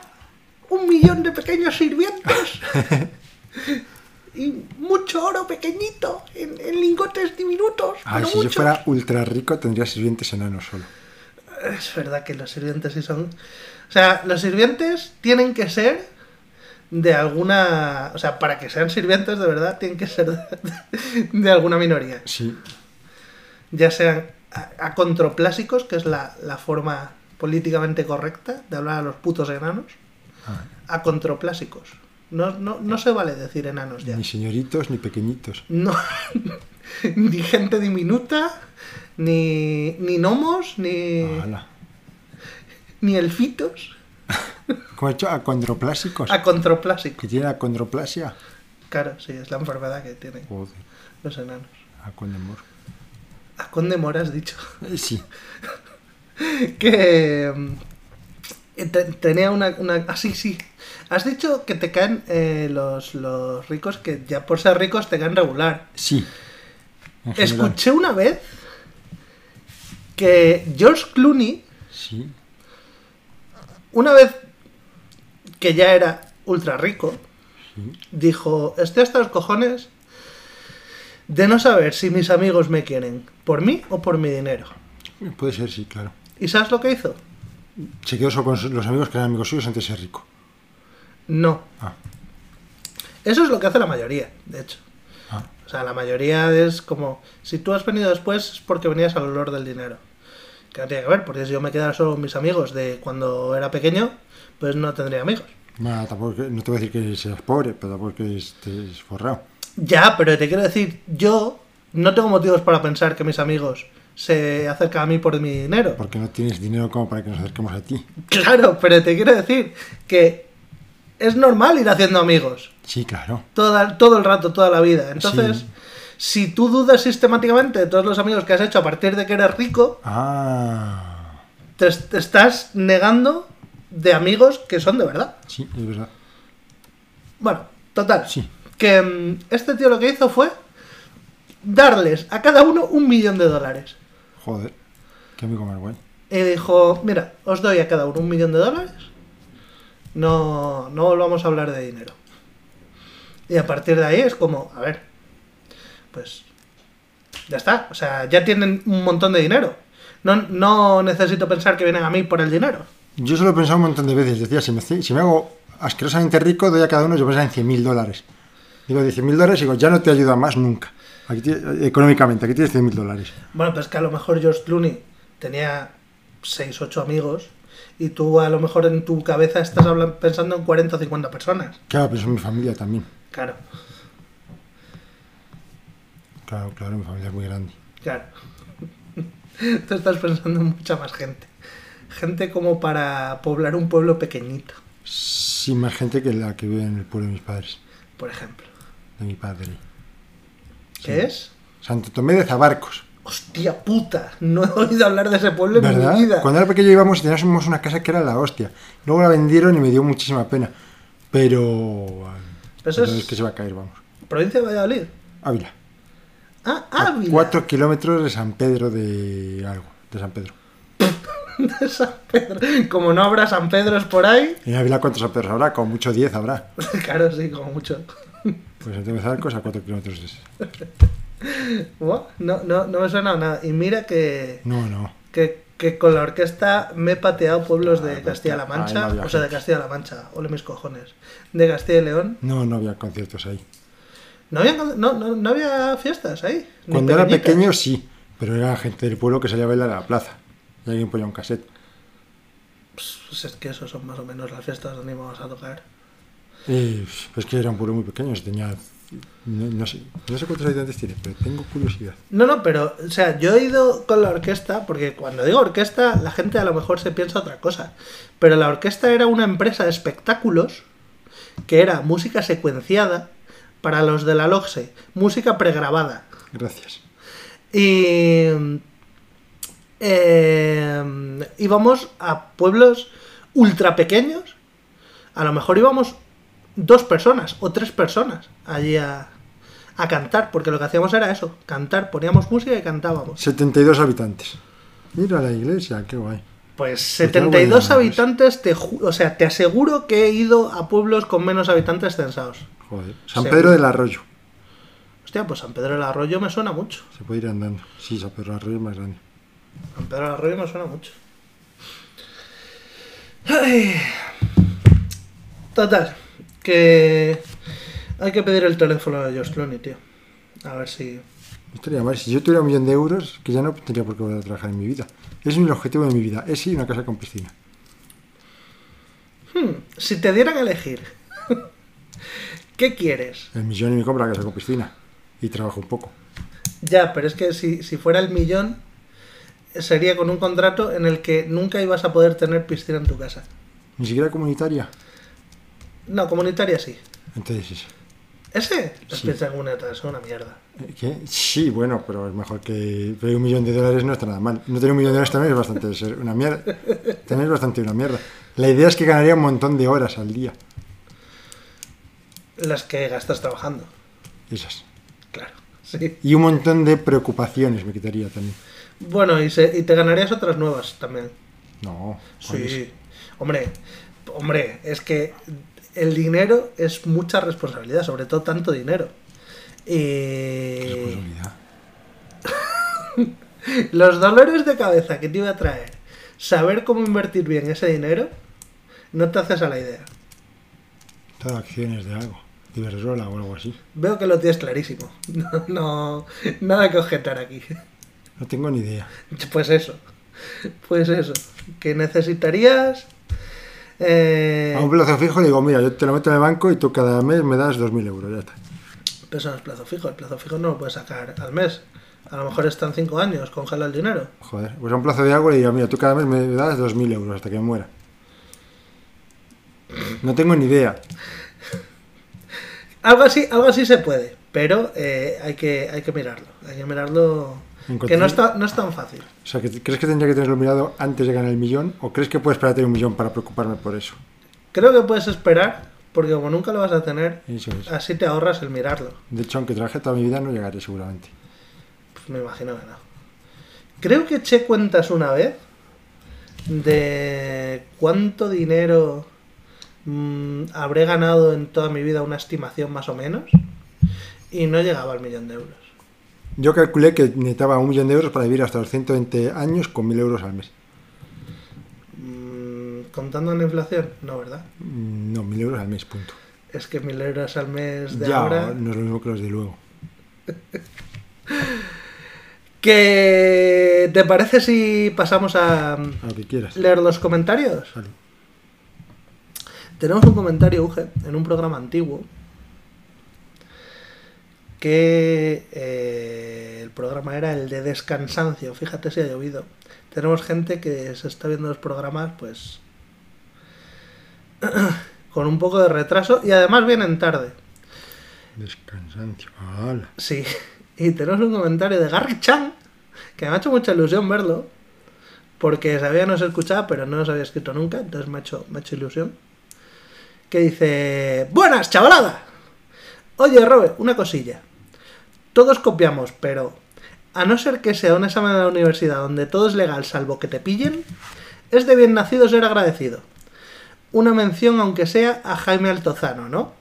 un millón de pequeños sirvientes. *laughs* y mucho oro pequeñito en, en lingotes diminutos. Ay, pero si yo fuera ultra rico, tendría sirvientes enanos solo. Es verdad que los sirvientes sí son. O sea, los sirvientes tienen que ser de alguna. O sea, para que sean sirvientes de verdad, tienen que ser de, de alguna minoría. Sí, Ya sean acontroplásicos, que es la, la forma políticamente correcta de hablar a los putos enanos. Ah. Acontroplásicos. No, no, no se vale decir enanos ya. ni señoritos ni pequeñitos. No. *laughs* ni gente diminuta, ni, ni gnomos, ni, Ala. ni elfitos. *laughs* ¿Cómo he hecho? Acondroplásicos. Acontroplásicos. que tiene acondroplasia. Claro, sí, es la enfermedad que tienen Joder, los enanos. acondemor. A Conde Mora has dicho Eh, Sí, *laughs* que mm, te- tenía una, una... Ah, sí, sí. Has dicho que te caen eh, los, los ricos, que ya por ser ricos te caen regular. sí. Escuché una vez que George Clooney, Sí, una vez que ya era ultra rico, sí. dijo, estoy hasta los cojones de no saber si mis amigos me quieren por mí o por mi dinero. Puede ser, sí, claro. ¿Y sabes lo que hizo? Se quedó solo con los amigos que eran amigos suyos antes de ser rico. No. Ah, Eso es lo que hace la mayoría, de hecho. ah. O sea, la mayoría es como, si tú has venido después es porque venías al olor del dinero. Que no tiene que ver, porque si yo me quedara solo con mis amigos de cuando era pequeño, pues no tendría amigos. Tampoco, no te voy a decir que seas pobre, pero tampoco que estés forrado. Ya, pero te quiero decir, yo no tengo motivos para pensar que mis amigos se acercan a mí por mi dinero. Porque no tienes dinero como para que nos acerquemos a ti. Claro, pero te quiero decir que es normal ir haciendo amigos. Sí, claro. toda- todo el rato, toda la vida. Entonces, Sí. si tú dudas sistemáticamente de todos los amigos que has hecho a partir de que eres rico, Ah, te, te estás negando de amigos que son de verdad. sí, es verdad. Bueno, total. Sí. Que mm, este tío lo que hizo fue darles a cada uno un millón de dólares. Joder, qué amigo más guay. Y dijo, mira, os doy a cada uno un millón de dólares. No, no volvamos a hablar de dinero. Y a partir de ahí es como, a ver, pues ya está. O sea, ya tienen un montón de dinero. No, no necesito pensar que vienen a mí por el dinero. Yo solo he pensado un montón de veces. Decía, si me, si me hago asquerosamente rico, doy a cada uno, yo pensaba en 100 mil dólares. Digo, de 100 mil dólares, digo, ya no te ayuda más nunca. Aquí económicamente, aquí tienes 100 mil dólares. Bueno, pues que a lo mejor George Clooney tenía 6, 8 amigos y tú a lo mejor en tu cabeza estás pensando en 40 o 50 personas. Claro, pienso en mi familia también. Claro, Claro, claro, mi familia es muy grande. claro. *laughs* Tú estás pensando en mucha más gente. gente como para poblar un pueblo pequeñito, Sí, más gente que la que vive en el pueblo de mis padres, por ejemplo. De mi padre. ¿Qué es? Santo Tomé de Zabarcos. Hostia puta, no he oído hablar de ese pueblo en ¿Verdad? mi vida. Cuando era pequeño íbamos y teníamos una casa que era la hostia. Luego la vendieron y me dio muchísima pena. Pero... Eso es- es que se va a caer, vamos. Provincia de Valladolid. Ávila. Ah, A Ávila. cuatro kilómetros de San Pedro de algo. De San Pedro. *laughs* de San Pedro. Como no habrá San Pedros por ahí, En Ávila, ¿cuántos San Pedros habrá? Como mucho 10 habrá. *laughs* claro, sí, como mucho. Pues en Zabarcos a cuatro kilómetros de ese. *laughs* Buah, No, no, no me suena nada. Y mira que, No, no. que, que con la orquesta me he pateado pueblos de Ah, pues Castilla-La no Mancha. o sea, de. Castilla-La Mancha. Ole mis cojones. De Castilla y León. No, no había conciertos ahí. ¿No había, no, no, no había fiestas ahí? Cuando era pequeño sí, pero era gente del pueblo que salía a bailar a la plaza. Y alguien ponía un cassette. Pues es que eso son más o menos las fiestas donde íbamos a tocar. Y pues que era un pueblo muy pequeño, tenía... No, no sé, no sé cuántos habitantes tiene, pero tengo curiosidad. No, no, pero, o sea, yo he ido con la orquesta, porque cuando digo orquesta, la gente a lo mejor se piensa otra cosa. Pero la orquesta era una empresa de espectáculos que era música secuenciada para los de la LOGSE, música pregrabada. Gracias. Y eh, íbamos a pueblos ultra pequeños. A lo mejor íbamos dos personas o tres personas allí a, a cantar, porque lo que hacíamos era eso, cantar, poníamos música y cantábamos. 72 habitantes. Mira la iglesia, qué guay. Pues Pues ya 72 bueno, pues. habitantes, te o sea, te aseguro que he ido a pueblos con menos habitantes censados. Joder. San. Pedro del Arroyo. Hostia, pues San Pedro del Arroyo me suena mucho. Se puede ir andando. Sí, San Pedro del Arroyo es más grande. Pedro Arroyo me suena mucho. Ay. Total, que hay que pedir el teléfono de George Clooney, tío. A ver si... Estaría mal. Si yo tuviera un millón de euros, que ya no tendría por qué volver a trabajar en mi vida. Es mi objetivo de mi vida. Es ir a una casa con piscina. Hmm, si te dieran a elegir, *laughs* ¿qué quieres? El millón y me compra la casa con piscina. Y trabajo un poco. Ya, pero es que si, si fuera el millón, sería con un contrato en el que nunca ibas a poder tener piscina en tu casa. Ni siquiera comunitaria. No, comunitaria sí. Entonces. ¿Ese? La Sí. piscina comunitaria es una mierda. Eh, ¿Qué? Sí, bueno, pero es mejor que pero un millón de dólares no está nada mal. No tener un millón de dólares también es bastante ser una mierda. *laughs* También es bastante una mierda. La idea es que ganaría un montón de horas al día. Las que gastas trabajando. Esas. Claro, sí. Y un montón de preocupaciones me quitaría también. Bueno, y, se- y te ganarías otras nuevas también. No. Sí. Hombre, hombre, es que el dinero es mucha responsabilidad, sobre todo tanto dinero. Y responsabilidad. *laughs* los dolores de cabeza que te iba a traer, saber cómo invertir bien ese dinero, no te haces a la idea. Todo acciones de algo. Iberdrola o algo así. Veo que lo tienes clarísimo. *laughs* No, no, nada que objetar aquí. No tengo ni idea. *laughs* Pues eso. Pues eso. Que necesitarías. eh, A un plazo fijo le digo, mira, yo te lo meto en el banco y tú cada mes me das 2.000 euros. Ya está. Pero eso no es plazo fijo. El plazo fijo no lo puedes sacar al mes. A lo mejor están cinco años, congela el dinero. Joder. Pues a un plazo de algo le digo, mira, tú cada mes me das 2.000 euros hasta que me muera. No tengo ni idea. *laughs* Algo así, algo así se puede, pero eh, hay, que, hay que mirarlo. Hay que mirarlo. Que no, está, no es tan fácil. O sea, ¿que- ¿crees que tendría que tenerlo mirado antes de ganar el millón? ¿O crees que puedes esperar a tener un millón para preocuparme por eso? Creo que puedes esperar, porque como nunca lo vas a tener, es. así te ahorras el mirarlo. De hecho, aunque trabaje toda mi vida, no llegaré seguramente. Pues me imagino que no. Creo que eché cuentas una vez de cuánto dinero mm, habré ganado en toda mi vida, una estimación más o menos, y no llegaba al millón de euros. Yo calculé que necesitaba un millón de euros para vivir hasta los 120 años con 1.000 euros al mes. Mm, Contando la inflación, no, ¿verdad? Mm, No, 1.000 euros al mes, punto. Es que mil euros al mes de ya, ahora. no es lo mismo que los de luego. *laughs* ¿Qué te parece si pasamos a A lo que quieras. leer los comentarios? Vale. Tenemos un comentario, Uge, en un programa antiguo que eh, el programa era el de descansancio. Fíjate si ha llovido. tenemos gente que se está viendo los programas, pues. *clears throat* con un poco de retraso y además vienen tarde. Descansancio. ¡Hala! Sí. Y tenemos un comentario de Gary Chan, que me ha hecho mucha ilusión verlo, porque sabía no se escuchaba, pero no nos había escrito nunca, entonces me ha hecho, me ha hecho ilusión. Que dice: ¡Buenas, chavalada! Oye, Robert, una cosilla. Todos copiamos, pero a no ser que sea un examen de la universidad donde todo es legal salvo que te pillen, es de bien nacido ser agradecido. Una mención, aunque sea, a Jaime Altozano, ¿no?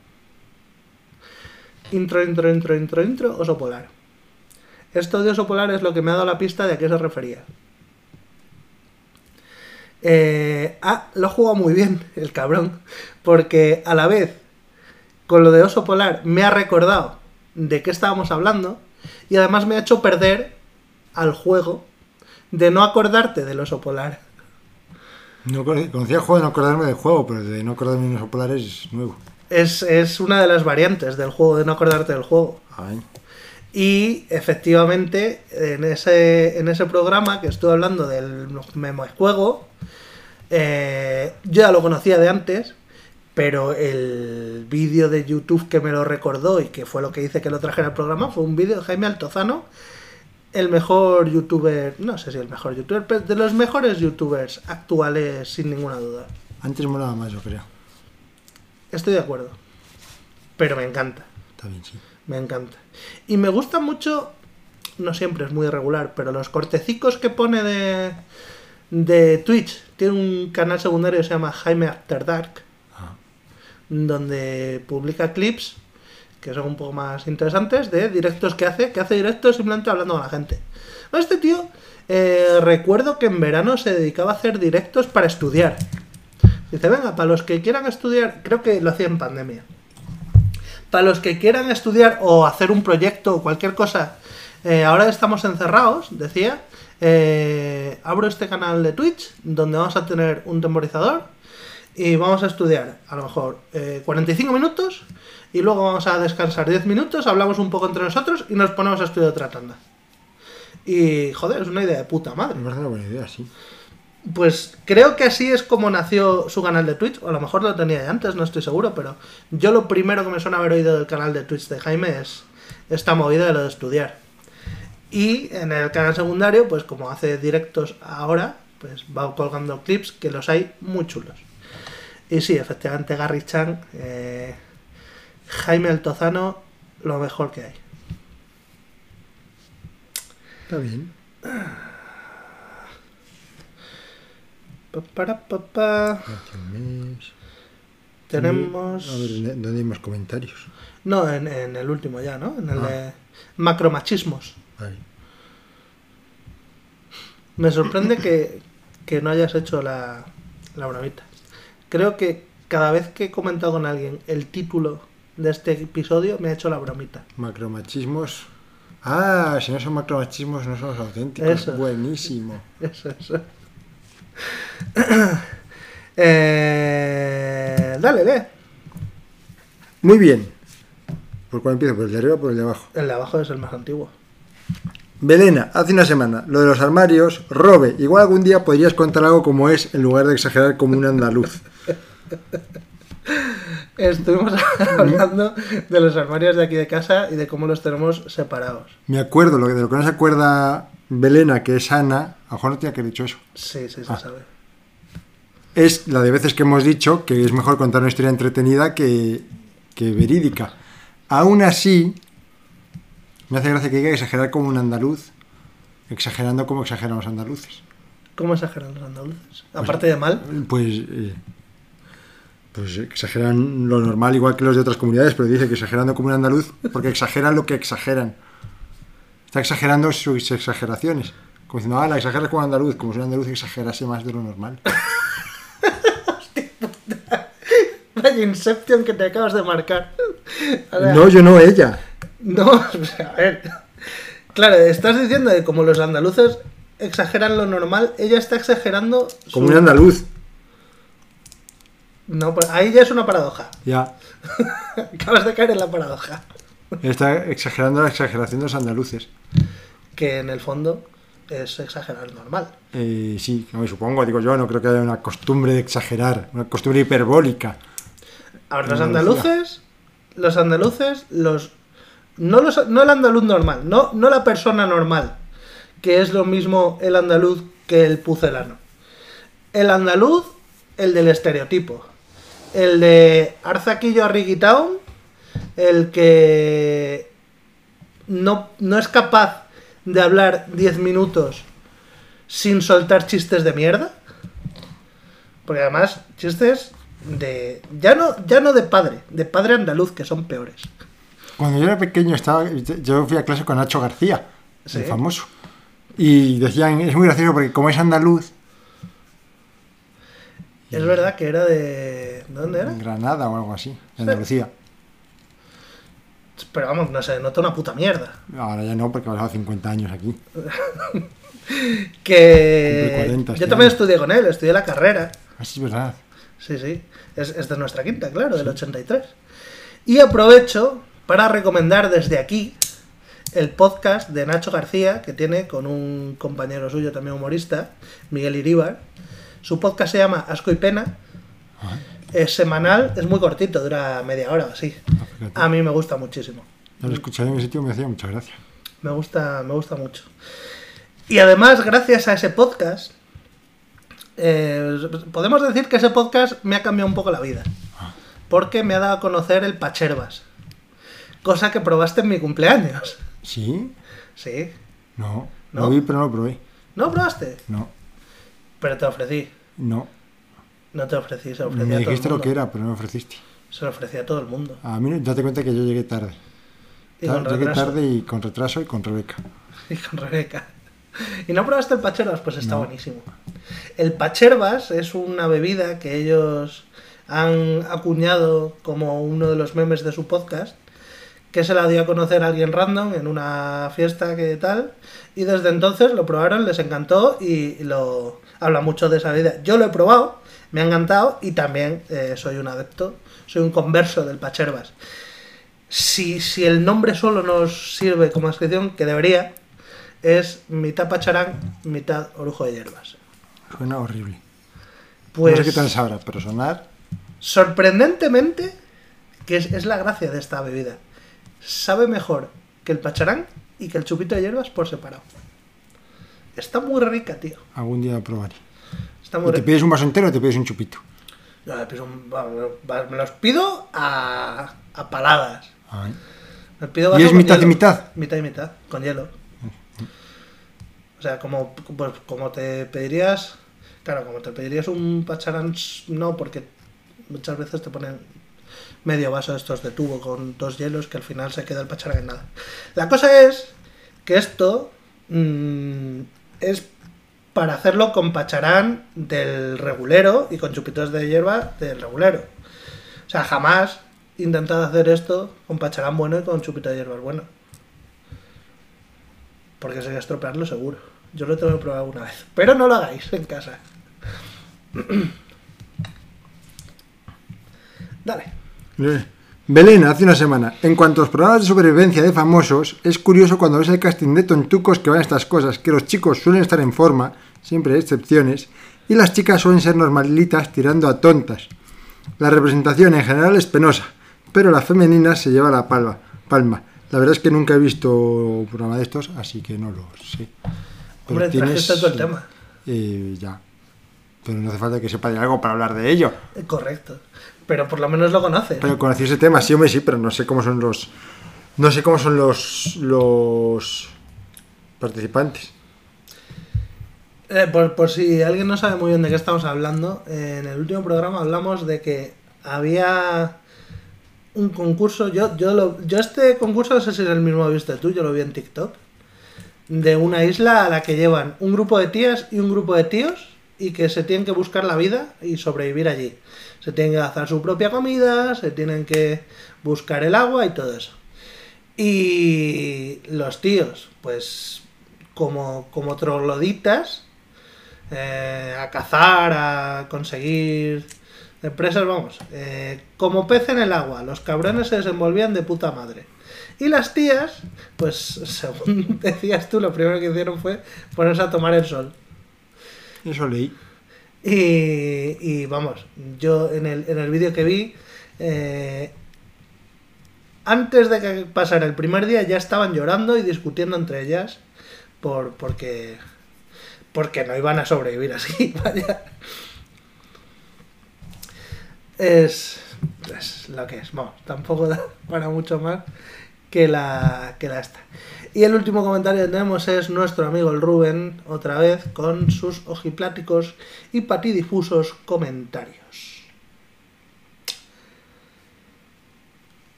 Intro, intro, intro, intro, intro, oso polar. Esto de oso polar es lo que me ha dado la pista de a qué se refería. Eh, ah, lo jugado muy bien el cabrón, porque a la vez, con lo de oso polar, me ha recordado de qué estábamos hablando y además me ha hecho perder al juego de no acordarte del oso polar. No, cono- conocía el juego de no acordarme del juego, pero de no acordarme de unos polares es nuevo. Es, es una de las variantes del juego, de no acordarte del juego. Ay. Y efectivamente, en ese, en ese programa que estuve hablando del memo juego, eh, yo ya lo conocía de antes, pero el vídeo de YouTube que me lo recordó y que fue lo que hice que lo trajera al programa fue un vídeo de Jaime Altozano, el mejor youtuber, no sé si el mejor youtuber, pero de los mejores youtubers actuales sin ninguna duda. Antes molaba más, yo creo. Estoy de acuerdo, pero me encanta. Está bien, sí. Me encanta. Y me gusta mucho, no siempre es muy irregular, pero los cortecicos que pone de, de Twitch. Tiene un canal secundario que se llama Jaime After Dark. Donde publica clips que son un poco más interesantes de directos que hace, que hace directos simplemente hablando con la gente. Este tío, eh, recuerdo que en verano se dedicaba a hacer directos para estudiar. Dice, venga, para los que quieran estudiar, creo que lo hacía en pandemia. Para los que quieran estudiar o hacer un proyecto o cualquier cosa, eh, ahora estamos encerrados, decía, eh, abro este canal de Twitch donde vamos a tener un temporizador y vamos a estudiar a lo mejor eh, 45 minutos y luego vamos a descansar 10 minutos, hablamos un poco entre nosotros y nos ponemos a estudiar otra tanda. Y joder, es una idea de puta madre. Me parece una buena idea, sí. Pues creo que así es como nació su canal de Twitch, o a lo mejor lo tenía ya antes, no estoy seguro, pero yo lo primero que me suena haber oído del canal de Twitch de Jaime es esta movida de lo de estudiar. Y en el canal secundario, pues como hace directos ahora, pues va colgando clips que los hay muy chulos. Y sí, efectivamente, Gary Chan, eh, Jaime Altozano, lo mejor que hay. Está bien. Pa, para, pa, pa. Hace un mes. Tenemos... A ver, ¿dónde hay más comentarios? No, en, en el último ya, ¿no? En el Ah. de macromachismos. Vale. Me sorprende que, que no hayas hecho la, la bromita. Creo que cada vez que he comentado con alguien el título de este episodio, me ha hecho la bromita. Macromachismos. Ah, si no son macromachismos, no son los auténticos. Eso. Buenísimo. Eso, eso. *coughs* Eh, dale, ve. Muy bien. ¿Por cuál empiezo? ¿Por el de arriba o por el de abajo? El de abajo es el más antiguo. Belena, hace una semana, lo de los armarios, robe. Igual algún día podrías contar algo como es, en lugar de exagerar como un andaluz. *laughs* Estuvimos hablando de los armarios de aquí de casa y de cómo los tenemos separados. Me acuerdo, lo que, de lo que no se acuerda Belena, que es Ana, a lo mejor no tenía que haber dicho eso, Sí, sí, se Ah. sabe. es la de veces que hemos dicho que es mejor contar una historia entretenida que, que verídica. Aún así, me hace gracia que diga exagerar como un andaluz, exagerando como exageran los andaluces. ¿Cómo exageran los andaluces? Aparte de mal. Pues, eh, pues exageran lo normal igual que los de otras comunidades, pero dice que exagerando como un andaluz, porque exageran lo que exageran. Está exagerando sus exageraciones. Como diciendo, ah, la exageras como andaluz, como si un andaluz exagerase más de lo normal. *laughs* Vaya Inception que te acabas de marcar. No, yo no, ella. No, *laughs* o sea, a ver. Claro, estás diciendo que como los andaluces exageran lo normal, ella está exagerando. su- Como un andaluz. No, pues ahí ya es una paradoja. Ya. *laughs* Acabas de caer en la paradoja. Está exagerando la exageración de los andaluces. Que en el fondo es exagerar normal. Eh, sí, no me supongo, digo yo, no creo que haya una costumbre de exagerar, una costumbre hiperbólica. A ver, los andaluces, los andaluces, los no, los, no el andaluz normal, no, no la persona normal, que es lo mismo el andaluz que el pucelano. El andaluz, el del estereotipo. El de Arzaquillo a Town, el que no, no es capaz de hablar 10 minutos sin soltar chistes de mierda. Porque además, chistes de. Ya no, ya no de padre, de padre andaluz, que son peores. Cuando yo era pequeño estaba, yo fui a clase con Nacho García, Sí. el famoso. Y decían, es muy gracioso porque como es andaluz, Es verdad que era de. ¿De dónde era? en Granada o algo así, de Andalucía. Pero vamos, no se nota una puta mierda. Ahora ya no, porque he pasado 50 años aquí. *laughs* Que. Cumple 40 Yo este también estudié con él, estudié la carrera. Así es verdad. Sí, sí. Es, es de nuestra quinta, claro, del 83. Y aprovecho para recomendar desde aquí el podcast de Nacho García, que tiene con un compañero suyo también humorista, Miguel Iríbar. Su podcast se llama Asco y Pena. Es semanal, es muy cortito, dura media hora o así. Ah. A mí me gusta muchísimo. Ya lo escucharé en mi sitio, me hacía mucha gracia. Me gusta, me gusta mucho. Y además, gracias a ese podcast, eh, podemos decir que ese podcast me ha cambiado un poco la vida. Porque me ha dado a conocer el Pacherbas. Cosa que probaste en mi cumpleaños. ¿Sí? Sí. No. ¿No? Lo vi, pero no lo probé. ¿No probaste? No. Pero te ofrecí. No. No te ofrecí, se lo ofrecí Me a todo el dijiste lo mundo. que era, pero no me ofreciste. Se lo ofrecí a todo el mundo. A mí, date cuenta que yo llegué tarde. Y Ta- con llegué retraso. tarde y con retraso y con Rebeca. *laughs* Y con Rebeca. ¿Y no probaste el Pacherbas? Pues está No. buenísimo. El Pacherbas es una bebida que ellos han acuñado como uno de los memes de su podcast, que se la dio a conocer a alguien random en una fiesta que tal, y desde entonces lo probaron, les encantó y lo habla mucho de esa bebida. Yo lo he probado, me ha encantado y también eh, soy un adepto, soy un converso del Pacherbas. Si, si el nombre solo nos sirve como descripción, que debería, es mitad pacharán, mitad orujo de hierbas. Suena horrible. Pues no sé qué tal sabrá, pero sonar. sorprendentemente, que es, es la gracia de esta bebida, sabe mejor que el pacharán y que el chupito de hierbas por separado. Está muy rica, tío. Algún día probaré. Está ¿Y muy te rica. pides un vaso entero o te pides un chupito? Yo me, pido un- me los pido a, a paladas. Me pido ¿Y es mitad y hielo. mitad? Mitad y mitad, con hielo. O sea, como, pues, como te pedirías. Claro, como te pedirías un pacharán, no, porque muchas veces te ponen medio vaso de estos de tubo con dos hielos que al final se queda el pacharán en nada. La cosa es que esto mm, es para hacerlo con pacharán del regulero y con chupitos de hierba del regulero. O sea, jamás he intentado hacer esto con pacharán bueno y con chupito de hierbas bueno. Porque sería estropearlo seguro. Yo lo tengo que probar una vez. Pero no lo hagáis en casa. *clears throat* Dale. Belén, hace una semana. En cuanto a los programas de supervivencia de famosos, es curioso cuando ves el casting de tontucos que van a estas cosas, que los chicos suelen estar en forma, siempre hay excepciones, y las chicas suelen ser normalitas tirando a tontas. La representación en general es penosa, pero la femenina se lleva la palma. palma. La verdad es que nunca he visto un programa de estos, así que no lo sé. Pero Hombre, trajiste todo el tema. eh, ya. Pero no hace falta que sepa de algo para hablar de ello. Eh, Correcto. Pero por lo menos lo conoces. Pero conocí ese tema, sí, hombre, sí, pero no sé cómo son los. No sé cómo son los. los participantes. Eh, por, por si alguien no sabe muy bien de qué estamos hablando, eh, en el último programa hablamos de que había un concurso. Yo, yo, lo- yo este concurso no sé si es el mismo que viste tú, yo lo vi en TikTok. De una isla a la que llevan un grupo de tías y un grupo de tíos y que se tienen que buscar la vida y sobrevivir allí. Se tienen que hacer su propia comida, se tienen que buscar el agua y todo eso. Y los tíos, pues como, como trogloditas, eh, a cazar, a conseguir empresas, vamos, eh, como pez en el agua, los cabrones se desenvolvían de puta madre. Y las tías, pues *laughs* según decías tú, lo primero que hicieron fue ponerse a tomar el sol. Eso leí. Y, y vamos, yo en el, en el vídeo que vi, eh, antes de que pasara el primer día ya estaban llorando y discutiendo entre ellas por, porque, porque no iban a sobrevivir así, *laughs* vaya. Es, es lo que es, vamos, tampoco da para mucho más que la, que la esta. Y el último comentario que tenemos es nuestro amigo el Rubén, otra vez, con sus ojipláticos y patidifusos comentarios.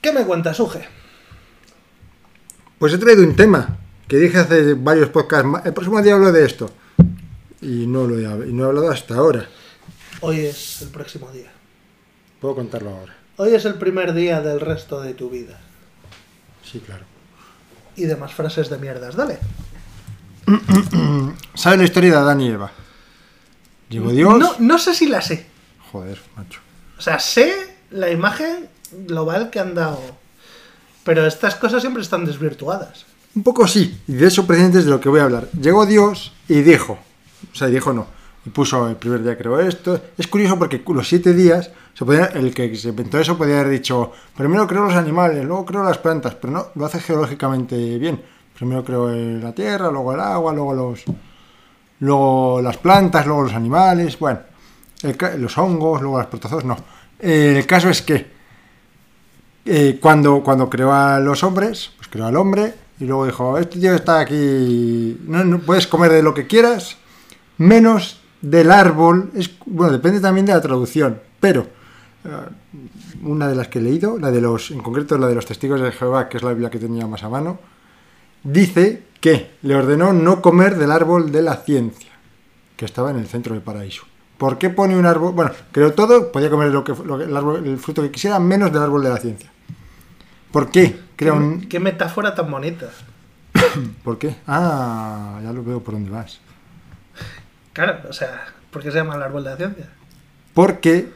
¿Qué me cuentas, Uge? Pues he traído un tema que dije hace varios podcasts. El próximo día hablo de esto. Y no lo he, no he hablado hasta ahora. Hoy es el próximo día. Puedo contarlo ahora. Hoy es el primer día del resto de tu vida. Sí, claro. Y demás frases de mierdas. Dale. *clears throat* ¿Sabes la historia de Adán y Eva? Llegó Dios. No, no sé si la sé. Joder, macho. O sea, sé la imagen global que han dado. Pero estas cosas siempre están desvirtuadas. Un poco sí, y de eso precisamente es de lo que voy a hablar. Llegó Dios y dijo, o sea, y dijo no, y puso el primer día creó esto. Es curioso porque los siete días, el que se inventó eso podía haber dicho, primero creo los animales, luego creo las plantas, pero no, lo hace geológicamente bien. Primero creo la tierra, luego el agua, luego los, luego las plantas, luego los animales, bueno, los hongos, luego las protozoos, no. El caso es que eh, cuando, cuando creó a los hombres, pues creó al hombre y luego dijo, este tío está aquí, no puedes comer de lo que quieras, menos del árbol, es, bueno, depende también de la traducción, pero eh, una de las que he leído, la de los, en concreto la de los testigos de Jehová, que es la Biblia que tenía más a mano, dice que le ordenó no comer del árbol de la ciencia, que estaba en el centro del paraíso. ¿Por qué pone un árbol? Bueno, creo todo, podía comer lo que, lo que- el, árbol- el fruto que quisiera, menos del árbol de la ciencia. ¿Por qué? Crea un... ¿Qué metáfora tan bonita? *coughs* ¿Por qué? Ah, ya lo veo por dónde vas. Claro, o sea, ¿por qué se llama el árbol de la ciencia? Porque...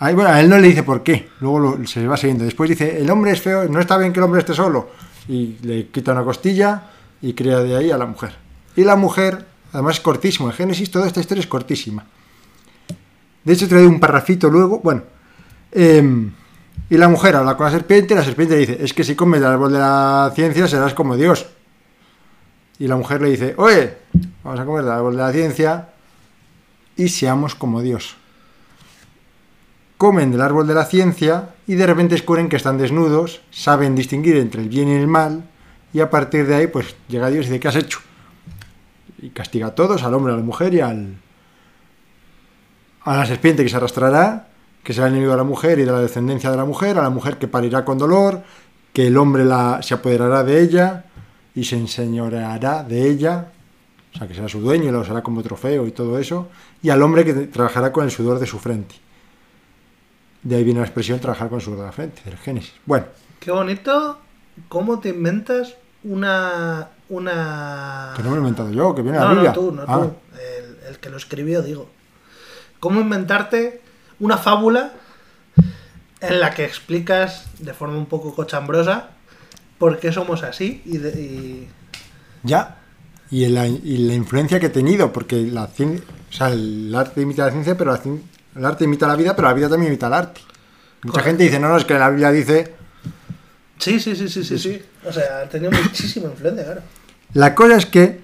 Ay, bueno, a él no le dice por qué, luego lo- se va siguiendo. Después dice, el hombre es feo, no está bien que el hombre esté solo. Y le quita una costilla y crea de ahí a la mujer. Y la mujer, además es cortísimo, en Génesis toda esta historia es cortísima. De hecho, trae un parrafito luego, bueno. em, y la mujer habla con la serpiente la serpiente dice, es que si comes del árbol de la ciencia serás como Dios. Y la mujer le dice, oye, vamos a comer del árbol de la ciencia y seamos como Dios. Comen del árbol de la ciencia y de repente descubren que están desnudos, saben distinguir entre el bien y el mal y a partir de ahí pues llega Dios y dice, ¿qué has hecho? Y castiga a todos, al hombre, a la mujer y al, a la serpiente que se arrastrará, que será el enemigo de la mujer y de la descendencia de la mujer, a la mujer que parirá con dolor, que el hombre la, se apoderará de ella y se enseñoreará de ella, o sea, que será su dueño y la usará como trofeo y todo eso, y al hombre que trabajará con el sudor de su frente. De ahí viene la expresión trabajar con el sudor de la frente, del Génesis. Bueno, Qué bonito cómo te inventas una... una... que no me lo he inventado yo, que viene la No, Biblia. no, tú, no Ah, tú. El, el que lo escribió, digo. ¿Cómo inventarte una fábula en la que explicas de forma un poco cochambrosa por qué somos así y, de- y- Ya. Y la, y la influencia que he tenido, porque la o sea, el arte imita la ciencia, pero la el arte imita la vida, pero la vida también imita el arte. Mucha Correcto. gente dice, no, no, es que la Biblia dice... Sí, sí, sí, sí, sí, sí. O sea, ha tenido muchísima influencia, claro. La cosa es que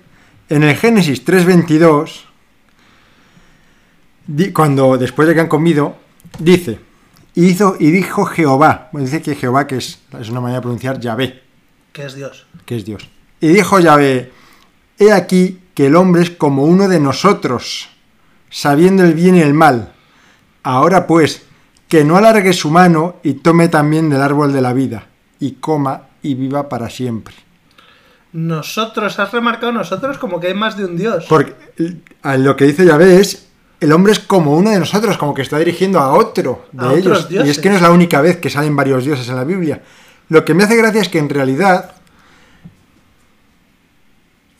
en el Génesis 3.22, di- cuando después de que han comido, dice, y hizo y dijo Jehová, bueno, dice que Jehová, que es, es una manera de pronunciar Yahvé, Que es Dios. que es Dios. Y dijo Yahvé, he aquí que el hombre es como uno de nosotros, sabiendo el bien y el mal. Ahora pues, que no alargue su mano y tome también del árbol de la vida, y coma y viva para siempre. Nosotros, has remarcado nosotros como que hay más de un Dios. Porque a lo que dice Yahvé es, el hombre es como uno de nosotros, como que está dirigiendo a otro de A ellos. Y es que no es la única vez que salen varios dioses en la Biblia. Lo que me hace gracia es que en realidad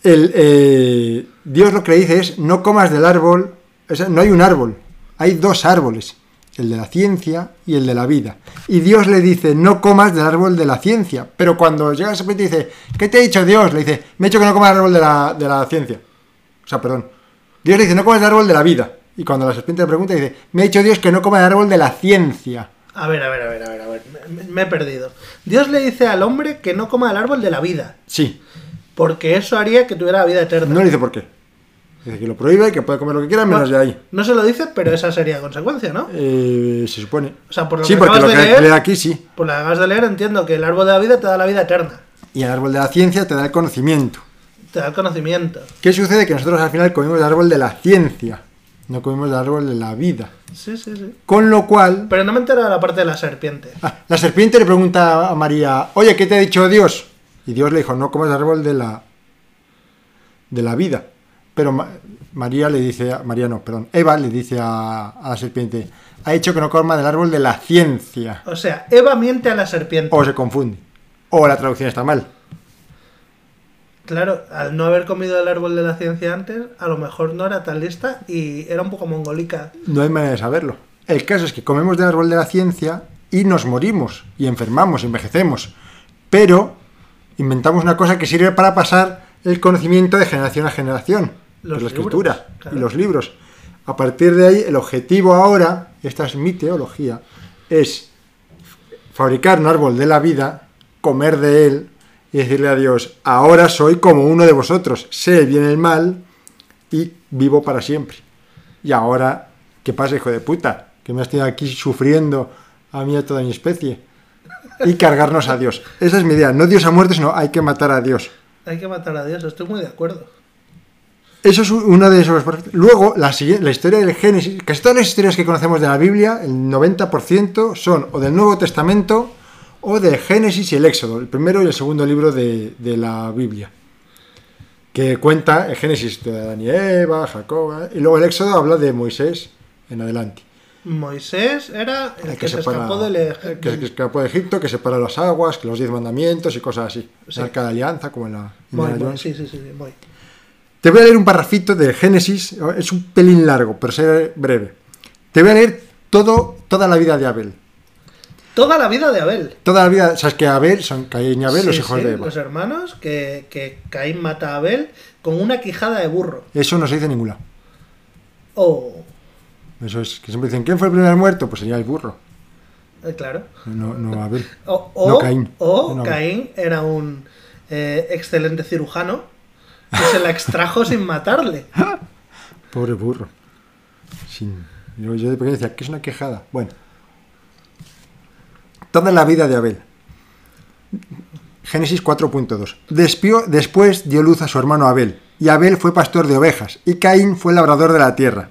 el, eh, Dios lo que le dice es, no comas del árbol, o sea, no hay un árbol, hay dos árboles. el de la ciencia y el de la vida. Y Dios le dice, no comas del árbol de la ciencia. Pero cuando llega la serpiente y dice, ¿qué te ha dicho Dios? Le dice, me ha dicho que no comas del árbol de la, de la ciencia. O sea, perdón. Dios le dice, no comas del árbol de la vida. Y cuando la serpiente le pregunta, dice, me ha dicho Dios que no coma del árbol de la ciencia. A ver, a ver, a ver, a ver, a ver. Me, me he perdido. Dios le dice al hombre que no coma el árbol de la vida. Sí. Porque eso haría que tuviera la vida eterna. No le dice por qué. Dice que lo prohíbe, que puede comer lo que quiera, menos de ahí. No se lo dice, pero esa sería consecuencia, ¿no? Eh, se supone. O sea, por lo sí, que porque lo que leer, lee aquí sí. por lo que acabas de leer, entiendo que el árbol de la vida te da la vida eterna. Y el árbol de la ciencia te da el conocimiento. Te da el conocimiento. ¿Qué sucede? Que nosotros al final comimos el árbol de la ciencia. No comimos el árbol de la vida. Sí, sí, sí. Con lo cual, Pero no me he enterado de la parte de la serpiente. ah, la serpiente le pregunta a María, oye, ¿qué te ha dicho Dios? Y Dios le dijo, no comas árbol de la, de la vida. Pero Ma- María le dice, a- María no, perdón, Eva le dice a, a la serpiente, ha dicho que no coma del árbol de la ciencia. O sea, Eva miente a la serpiente. O se confunde. O la traducción está mal. Claro, al no haber comido el árbol de la ciencia antes, a lo mejor no era tan lista y era un poco mongolica. No hay manera de saberlo. El caso es que comemos del árbol de la ciencia y nos morimos, y enfermamos, y envejecemos. Pero inventamos una cosa que sirve para pasar el conocimiento de generación a generación. Los la libros, escritura claro. y los libros. A partir de ahí, el objetivo ahora, esta es mi teología, es fabricar un árbol de la vida, comer de él y decirle a Dios, ahora soy como uno de vosotros, sé el bien y el mal y vivo para siempre. Y ahora, ¿qué pasa, hijo de puta? Que me has tenido aquí sufriendo a mí y a toda mi especie. Y cargarnos a Dios. Esa es mi idea. No Dios ha muerto, sino hay que matar a Dios. Hay que matar a Dios, estoy muy de acuerdo. Eso es uno de esos. Luego, la, siguiente- la historia del Génesis. Casi todas las historias que conocemos de la Biblia, el 90% son o del Nuevo Testamento o de Génesis y el Éxodo, el primero y el segundo libro de, de la Biblia. Que cuenta el Génesis de Adán y Eva, Jacob, y luego el Éxodo habla de Moisés en adelante. Moisés era el El que, se separa- escapó del el que, que escapó de Egipto, que separa las aguas, que los diez mandamientos y cosas así. Sí. Arca de alianza, como en la muy, Jones. sí, sí, sí, muy. Te voy a leer un parrafito del Génesis, es un pelín largo, pero será breve. Te voy a leer todo, toda la vida de Abel. Toda la vida de Abel. Toda la vida, sabes que Abel son Caín y Abel, los Sí, hijos sí, de Eva. Los hermanos que, que Caín mata a Abel con una quijada de burro. Eso no se dice lado. Oh, Eso es, que siempre dicen, ¿quién fue el primer muerto? Pues sería el burro, eh, claro. no, no Abel. *laughs* O, o- No, Caín. o No. Caín era un eh, excelente cirujano y se la extrajo sin matarle. *laughs* Pobre burro. Sin- Yo, yo de pequeño decía, ¿qué es una quejada? Bueno. Toda la vida de Abel. Génesis 4.2. Despió- Después dio luz a su hermano Abel, y Abel fue pastor de ovejas, y Caín fue labrador de la tierra.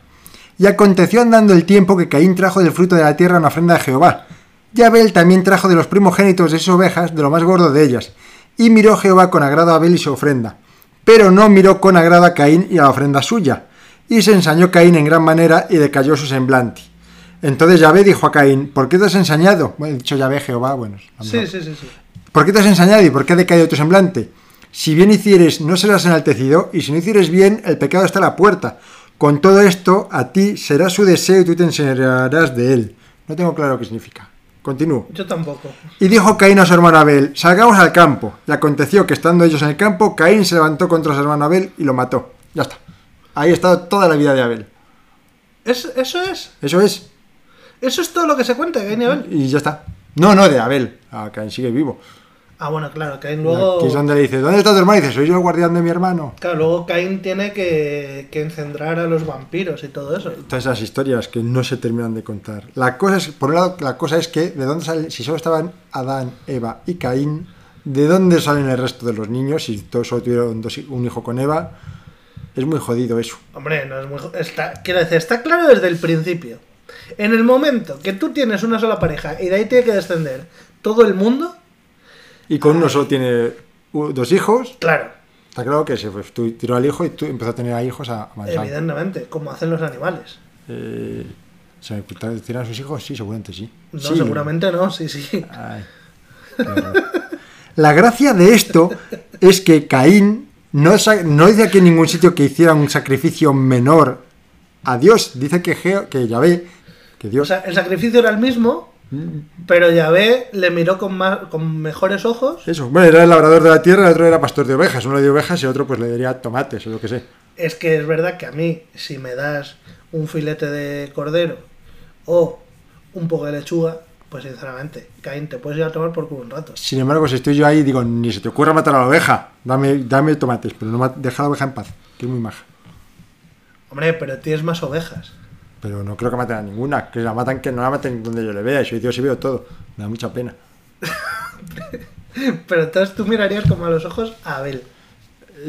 Y aconteció andando el tiempo que Caín trajo del fruto de la tierra una ofrenda a Jehová. Y Abel también trajo de los primogénitos de sus ovejas, de lo más gordo de ellas. Y miró Jehová con agrado a Abel y su ofrenda. Pero no miró con agrado a Caín y a la ofrenda suya. Y se ensañó Caín en gran manera y decayó su semblante. Entonces Yahvé dijo a Caín, ¿por qué te has ensañado? Bueno, he dicho Yahvé, Jehová, bueno. sí, sí, sí. ¿Por qué te has ensañado y por qué ha decaído tu semblante? Si bien hicieres, no serás enaltecido, y si no hicieres bien, el pecado está a la puerta. Con todo esto, a ti será su deseo y tú te enseñarás de él. No tengo claro qué significa. Continúo. Yo tampoco. Y dijo Caín a su hermano Abel, salgamos al campo. Y aconteció que estando ellos en el campo, Caín se levantó contra su hermano Abel y lo mató. Ya está. Ahí ha estado toda la vida de Abel. ¿Es- ¿Eso es? Eso es. ¿Eso es todo lo que se cuenta de Caín y Abel? Y ya está. No, no, de Abel. Ah, Caín sigue vivo. Ah, bueno, claro, Caín luego... Aquí es donde le dice, ¿dónde está tu hermano? Y dice, soy yo el guardián de mi hermano. Claro, luego Caín tiene que, que encendrar a los vampiros y todo eso. Todas esas historias que no se terminan de contar. La cosa es, por un lado, la cosa es que, ¿de dónde salen? Si solo estaban Adán, Eva y Caín, ¿de dónde salen el resto de los niños? Si todos solo tuvieron dos- un hijo con Eva, es muy jodido eso. Hombre, no es muy... Está, quiero decir, está claro desde el principio. En el momento que tú tienes una sola pareja y de ahí tiene que descender todo el mundo, Y con uno solo tiene dos hijos, claro, está claro que se fue, tú tiró al hijo y tú empezó a tener a hijos a, a evidentemente, como hacen los animales. Eh, ¿Se me tiran a sus hijos? Sí, seguramente sí. No, Sí. seguramente no, sí, sí. Ay. La gracia de esto es que Caín no, no dice aquí en ningún sitio que hiciera un sacrificio menor a Dios. Dice que, Geo- que Yahvé, Que O Dios. sea, el sacrificio era el mismo, pero Yahvé le miró con, más, con mejores ojos. Eso. Bueno, era el labrador de la tierra, el otro era pastor de ovejas. Uno le dio ovejas y el otro pues le daría tomates o lo que sé. Es que es verdad que a mí, si me das un filete de cordero o un poco de lechuga, pues sinceramente, Caín, te puedes ir a tomar por culo un rato. Sin embargo, si estoy yo ahí, digo, ni se te ocurra matar a la oveja. Dame, dame tomates, pero no deja a la oveja en paz, que es muy maja. Hombre, pero tienes más ovejas. Pero no creo que maten a ninguna. Que la matan, que no la maten donde yo le vea. Y soy Dios y veo todo. Me da mucha pena. *laughs* Pero entonces tú mirarías como a los ojos a Abel.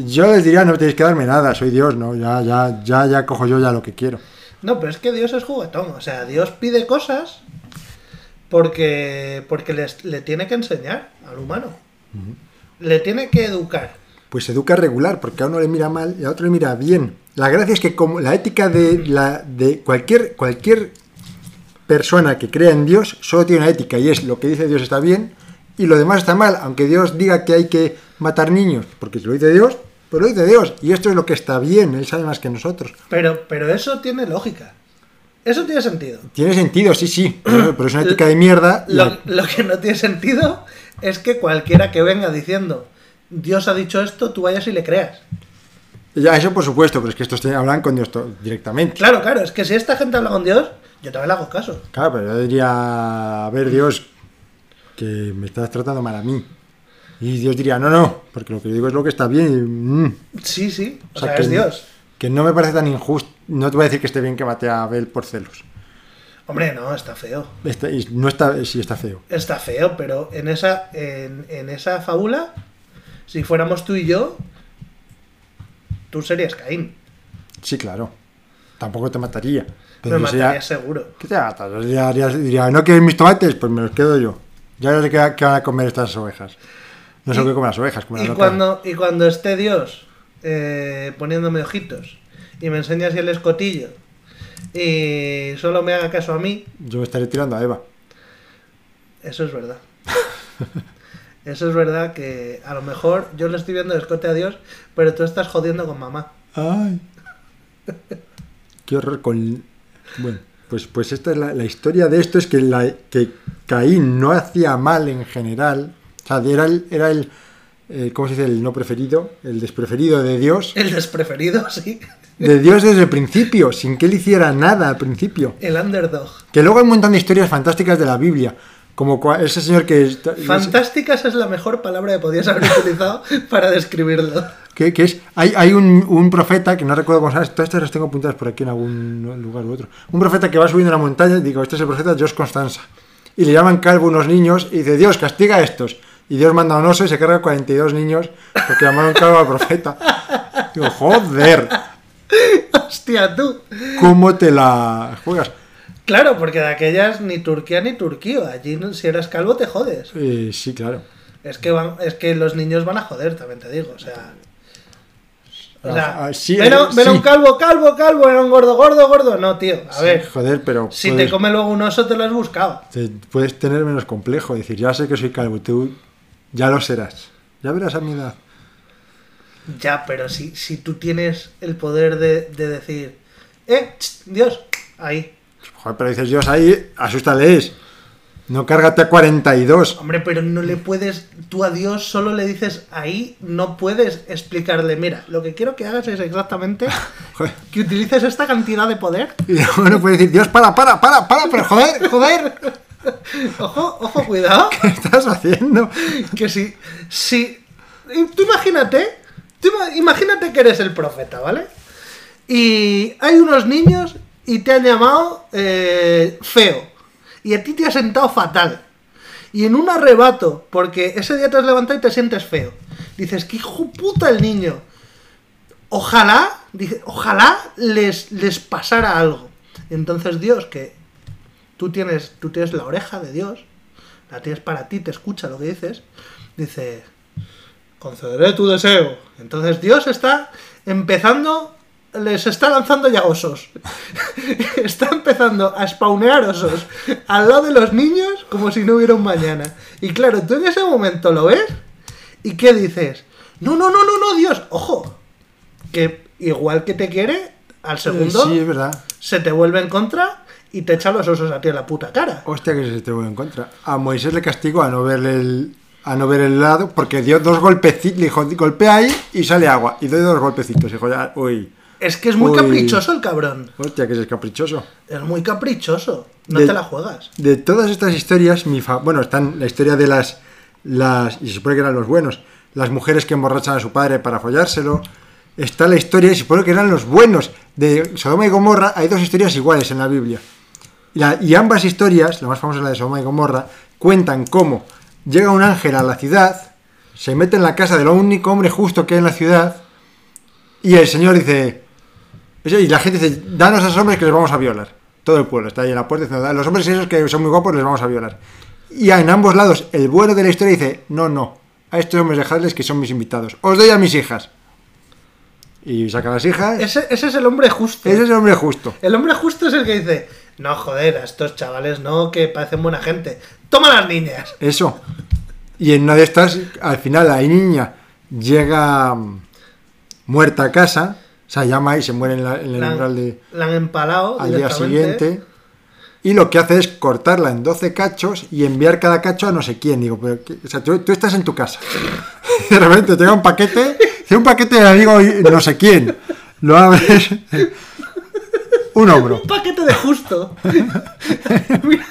Yo les diría, no tenéis que darme nada, soy Dios, no, ya, ya, ya, ya cojo yo ya lo que quiero. No, pero es que Dios es juguetón. O sea, Dios pide cosas porque, porque les- le tiene que enseñar al humano. Le tiene que educar. Pues se educa regular, porque a uno le mira mal y a otro le mira bien. La gracia es que como la ética de la de cualquier cualquier persona que crea en Dios solo tiene una ética y es lo que dice Dios está bien y lo demás está mal, aunque Dios diga que hay que matar niños, porque si lo dice Dios, pues lo dice Dios y esto es lo que está bien, él sabe más que nosotros. Pero, pero eso tiene lógica. Eso tiene sentido. Tiene sentido, sí, sí, *clears throat* pero, es una ética de mierda. Lo, lo que no tiene sentido es que cualquiera que venga diciendo Dios ha dicho esto, tú vayas y le creas. Ya, eso por supuesto, pero es que estos te- hablan con Dios directamente. Claro, claro, es que si esta gente habla con Dios, yo también le hago caso. Claro, pero yo diría, a ver, Dios, que me estás tratando mal a mí. Y Dios diría, no, no, porque lo que digo es lo que está bien. y, mm, Sí, sí, o, o sea, que, es Dios. Que no me parece tan injusto. No te voy a decir que esté bien que mate a Abel por celos. Hombre, no, está feo. Está- no está, sí está feo. Está feo, pero en esa, en, en esa fábula, si fuéramos tú y yo, tú serías Caín. Sí, claro. Tampoco te mataría. Me sería- mataría seguro. ¿Qué te matas? Diría, diría- ¿no quieres mis tomates? Pues me los quedo yo. Ya veré qué, qué van a comer estas ovejas. No sé qué comen las ovejas. comen Y las cuando, y cuando esté Dios eh, poniéndome ojitos y me enseña así el escotillo y solo me haga caso a mí, Yo me estaré tirando a Eva. eso es verdad. *laughs* Eso es verdad que a lo mejor yo le estoy viendo el escote a Dios, pero tú estás jodiendo con mamá. Ay. Qué horror con... Bueno, pues, pues esta es la, la historia de esto, es que, la, que Caín no hacía mal en general. O sea, era el, era el eh, ¿cómo se dice? El no preferido, el despreferido de Dios. El despreferido, *laughs* sí. De Dios desde el principio, sin que él hiciera nada al principio. El underdog. Que luego hay un montón de historias fantásticas de la Biblia. Como ese señor que... Fantásticas es la mejor palabra que podías haber utilizado *laughs* para describirlo. que, que es hay, hay un, un profeta que no recuerdo cómo se llama, todas estas las tengo apuntadas por aquí en algún lugar u otro. Un profeta que va subiendo la montaña y digo este es el profeta Dios Constanza. Y le llaman calvo unos niños y dice Dios castiga a estos y Dios manda a un oso y se carga 42 niños porque llamaron calvo al profeta. Digo joder *laughs* Hostia, tú. cómo te la juegas Claro, porque de aquellas ni Turquía ni Turquío. Allí si eras calvo te jodes. Eh, sí claro Es que van, es que los niños van a joder, también te digo. O sea. O sea, Ah, sí, ven, a, eh, ven a sí. un calvo, calvo, calvo, era un gordo, gordo, gordo. No, tío. A Sí, ver, joder pero si te come luego un oso, te lo has buscado. te- puedes tener menos complejo decir ya sé que soy calvo tú ya lo serás ya verás a mi edad Ya, pero si, si tú tienes el poder de, de decir, eh, ch, Dios, ahí. Joder, pero dices Dios ahí, asústales. No cárgate a 42. Hombre, pero no le puedes, tú a Dios solo le dices ahí, no puedes explicarle, mira, lo que quiero que hagas es exactamente *laughs* que utilices esta cantidad de poder. Y no puedes decir, Dios, para, para, para, para, pero joder, joder, *laughs* Ojo, ojo, cuidado. *laughs* ¿qué estás haciendo? Que si, si, tú imagínate, tú imagínate que eres el profeta, ¿vale? Y hay unos niños y te han llamado eh, feo. Y a ti te ha sentado fatal. Y en un arrebato, porque ese día te has levantado y te sientes feo. Dices, que hijo puta el niño. Ojalá, ojalá les, les pasara algo. Entonces Dios, que tú tienes, tú tienes la oreja de Dios, la tienes para ti, te escucha lo que dices, dice, concederé tu deseo. Entonces Dios está empezando, les está lanzando ya osos. *laughs* está empezando a spawnear osos al lado de los niños como si no hubiera un mañana. Y claro, tú en ese momento lo ves y ¿qué dices? No, no, no, no, no, Dios, ojo, que igual que te quiere, al segundo Sí, es verdad. se te vuelve en contra y te echa los osos a ti en la puta cara. Hostia, que se te voy en contra. A Moisés le castigó a no ver el, a no ver el lado porque dio dos golpecitos, le dijo, golpea ahí y sale agua. Y doy dos golpecitos. Y dijo, ya, uy. Es que es muy Uy. caprichoso el cabrón. Hostia, que es caprichoso. Es muy caprichoso. No De- te la juegas. De todas estas historias, mi fa- bueno, están la historia de las, las, y se supone que eran los buenos, las mujeres que emborrachan a su padre para follárselo. Está la historia, y se supone que eran los buenos, de Sodoma y Gomorra. Hay dos historias iguales en la Biblia. La- y ambas historias, la más famosa es la de Sodoma y Gomorra, cuentan cómo llega un ángel a la ciudad, se mete en la casa del único hombre justo que hay en la ciudad, y el Señor dice, y la gente dice, danos a esos hombres que les vamos a violar. Todo el pueblo está ahí en la puerta diciendo, "A los hombres esos que son muy guapos les vamos a violar. Y en ambos lados, el bueno de la historia dice, no, no, a estos hombres dejadles que son mis invitados. Os doy a mis hijas. Y saca a las hijas. Ese, ese es el hombre justo. Ese es el hombre justo. El hombre justo es el que dice, no, joder, a estos chavales no, que parecen buena gente. Toma las niñas. Eso. Y en una de estas, al final, la niña llega mm, muerta a casa, o sea, llama y se muere en, la- en el La, umbral de, la han empalado al día siguiente. Y lo que hace es cortarla en 12 cachos y enviar cada cacho a no sé quién. Digo, pero o sea, tú, tú estás en tu casa. *laughs* De repente te llega un paquete, *laughs* un paquete de amigo y no sé quién. Lo abres. *laughs* Un hombro. Un paquete de justo. Mira,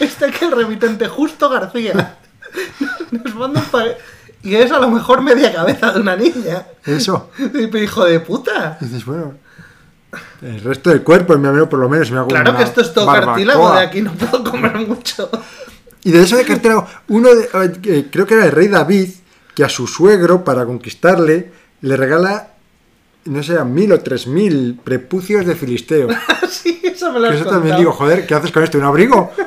está aquí el remitente Justo García. Nos manda un paquete. Y es a lo mejor media cabeza de una niña. Eso. *laughs* Y hijo de puta. Y dices, bueno. El resto del cuerpo, mi amigo, por lo menos, me hago Claro que esto es todo barbacoa. cartílago, de aquí no puedo comer mucho. Y de eso de cartílago, uno de, eh, creo que era el rey David, que a su suegro, para conquistarle, le regala, no sé, mil o tres mil prepucios de filisteo. *laughs* sí, eso me lo Que eso contado. también digo, joder, ¿qué haces con esto? ¿Un abrigo? *laughs*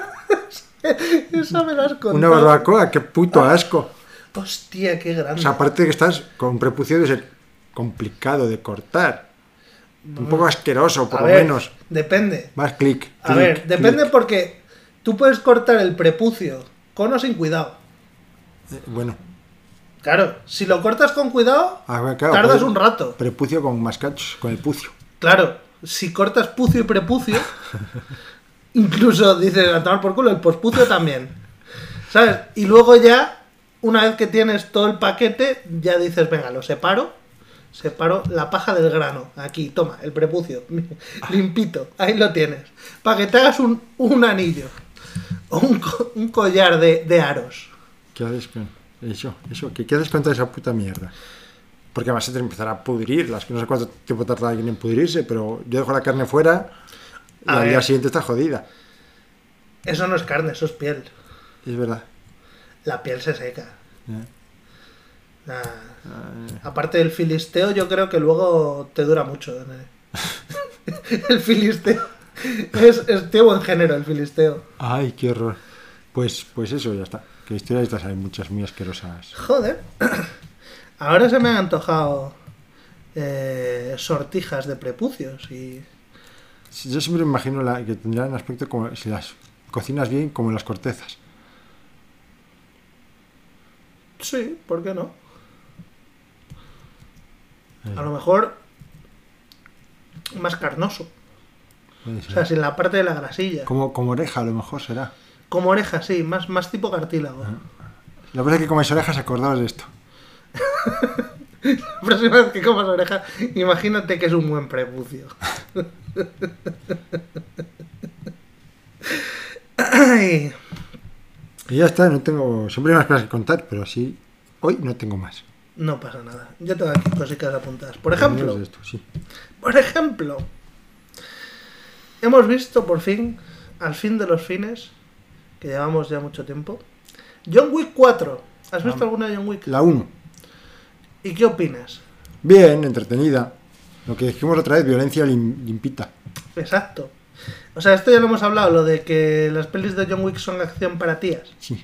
Eso me lo has contado. ¿Una barbacoa? ¡Qué puto asco! Hostia, qué grande. O sea, aparte de que estás con prepucio de ser complicado de cortar. Un poco asqueroso, por A lo ver, menos. Depende. Más clic. A ver, depende porque tú puedes cortar el prepucio con o sin cuidado. Eh, Bueno, Claro, si lo cortas con cuidado, a ver, claro, tardas un rato. Prepucio con más cachos, con el pucio. Claro, si cortas pucio y prepucio, *laughs* incluso dices a tomar por culo el pospucio también. ¿Sabes? Y luego ya, una vez que tienes todo el paquete, ya dices, venga, lo separo. Separo la paja del grano. Aquí, toma, el prepucio. *laughs* Limpito. Ahí lo tienes. Para que te hagas un, un anillo. O un, co- un collar de, de aros. ¿Qué haces con eso? Eso, ¿qué, qué haces con toda esa puta mierda? Porque además se te empezará a pudrir, las que no sé cuánto tiempo tarda alguien en pudrirse, pero yo dejo la carne fuera y A al ver. día siguiente está jodida. Eso no es carne, eso es piel. Es verdad. La piel se seca. Nah. Ah, Aparte del filisteo, yo creo que luego te dura mucho. *laughs* el filisteo. Es, es tío buen género el filisteo. Ay, qué horror. Pues, pues eso, ya está. Que historias estas hay muchas muy asquerosas. Joder. *clears throat* Ahora se me han antojado eh, sortijas de prepucios y... Yo siempre me imagino la, que tendrán aspecto como si las cocinas bien, como las cortezas. Sí, ¿por qué no? A lo mejor más carnoso. O sea, sin la parte de la grasilla. Como, como oreja, a lo mejor será. Como oreja, sí, más, más tipo cartílago. La verdad es que comes orejas acordados de esto. *laughs* La próxima vez que comas oreja, imagínate que es un buen prepucio. *laughs* Ay, Y ya está, no tengo. Siempre hay más cosas que contar, pero así. Hoy no tengo más. no pasa nada. Yo tengo aquí cositas apuntadas. Por ejemplo, esto, sí. por ejemplo, hemos visto por fin, al fin de los fines, que llevamos ya mucho tiempo, John Wick 4. ¿Has visto Ah. alguna de John Wick? La 1. ¿Y qué opinas? Bien, entretenida. Lo que dijimos otra vez, violencia lim- limpita. Exacto. O sea, esto ya lo hemos hablado, lo de que las pelis de John Wick son acción para tías. Sí.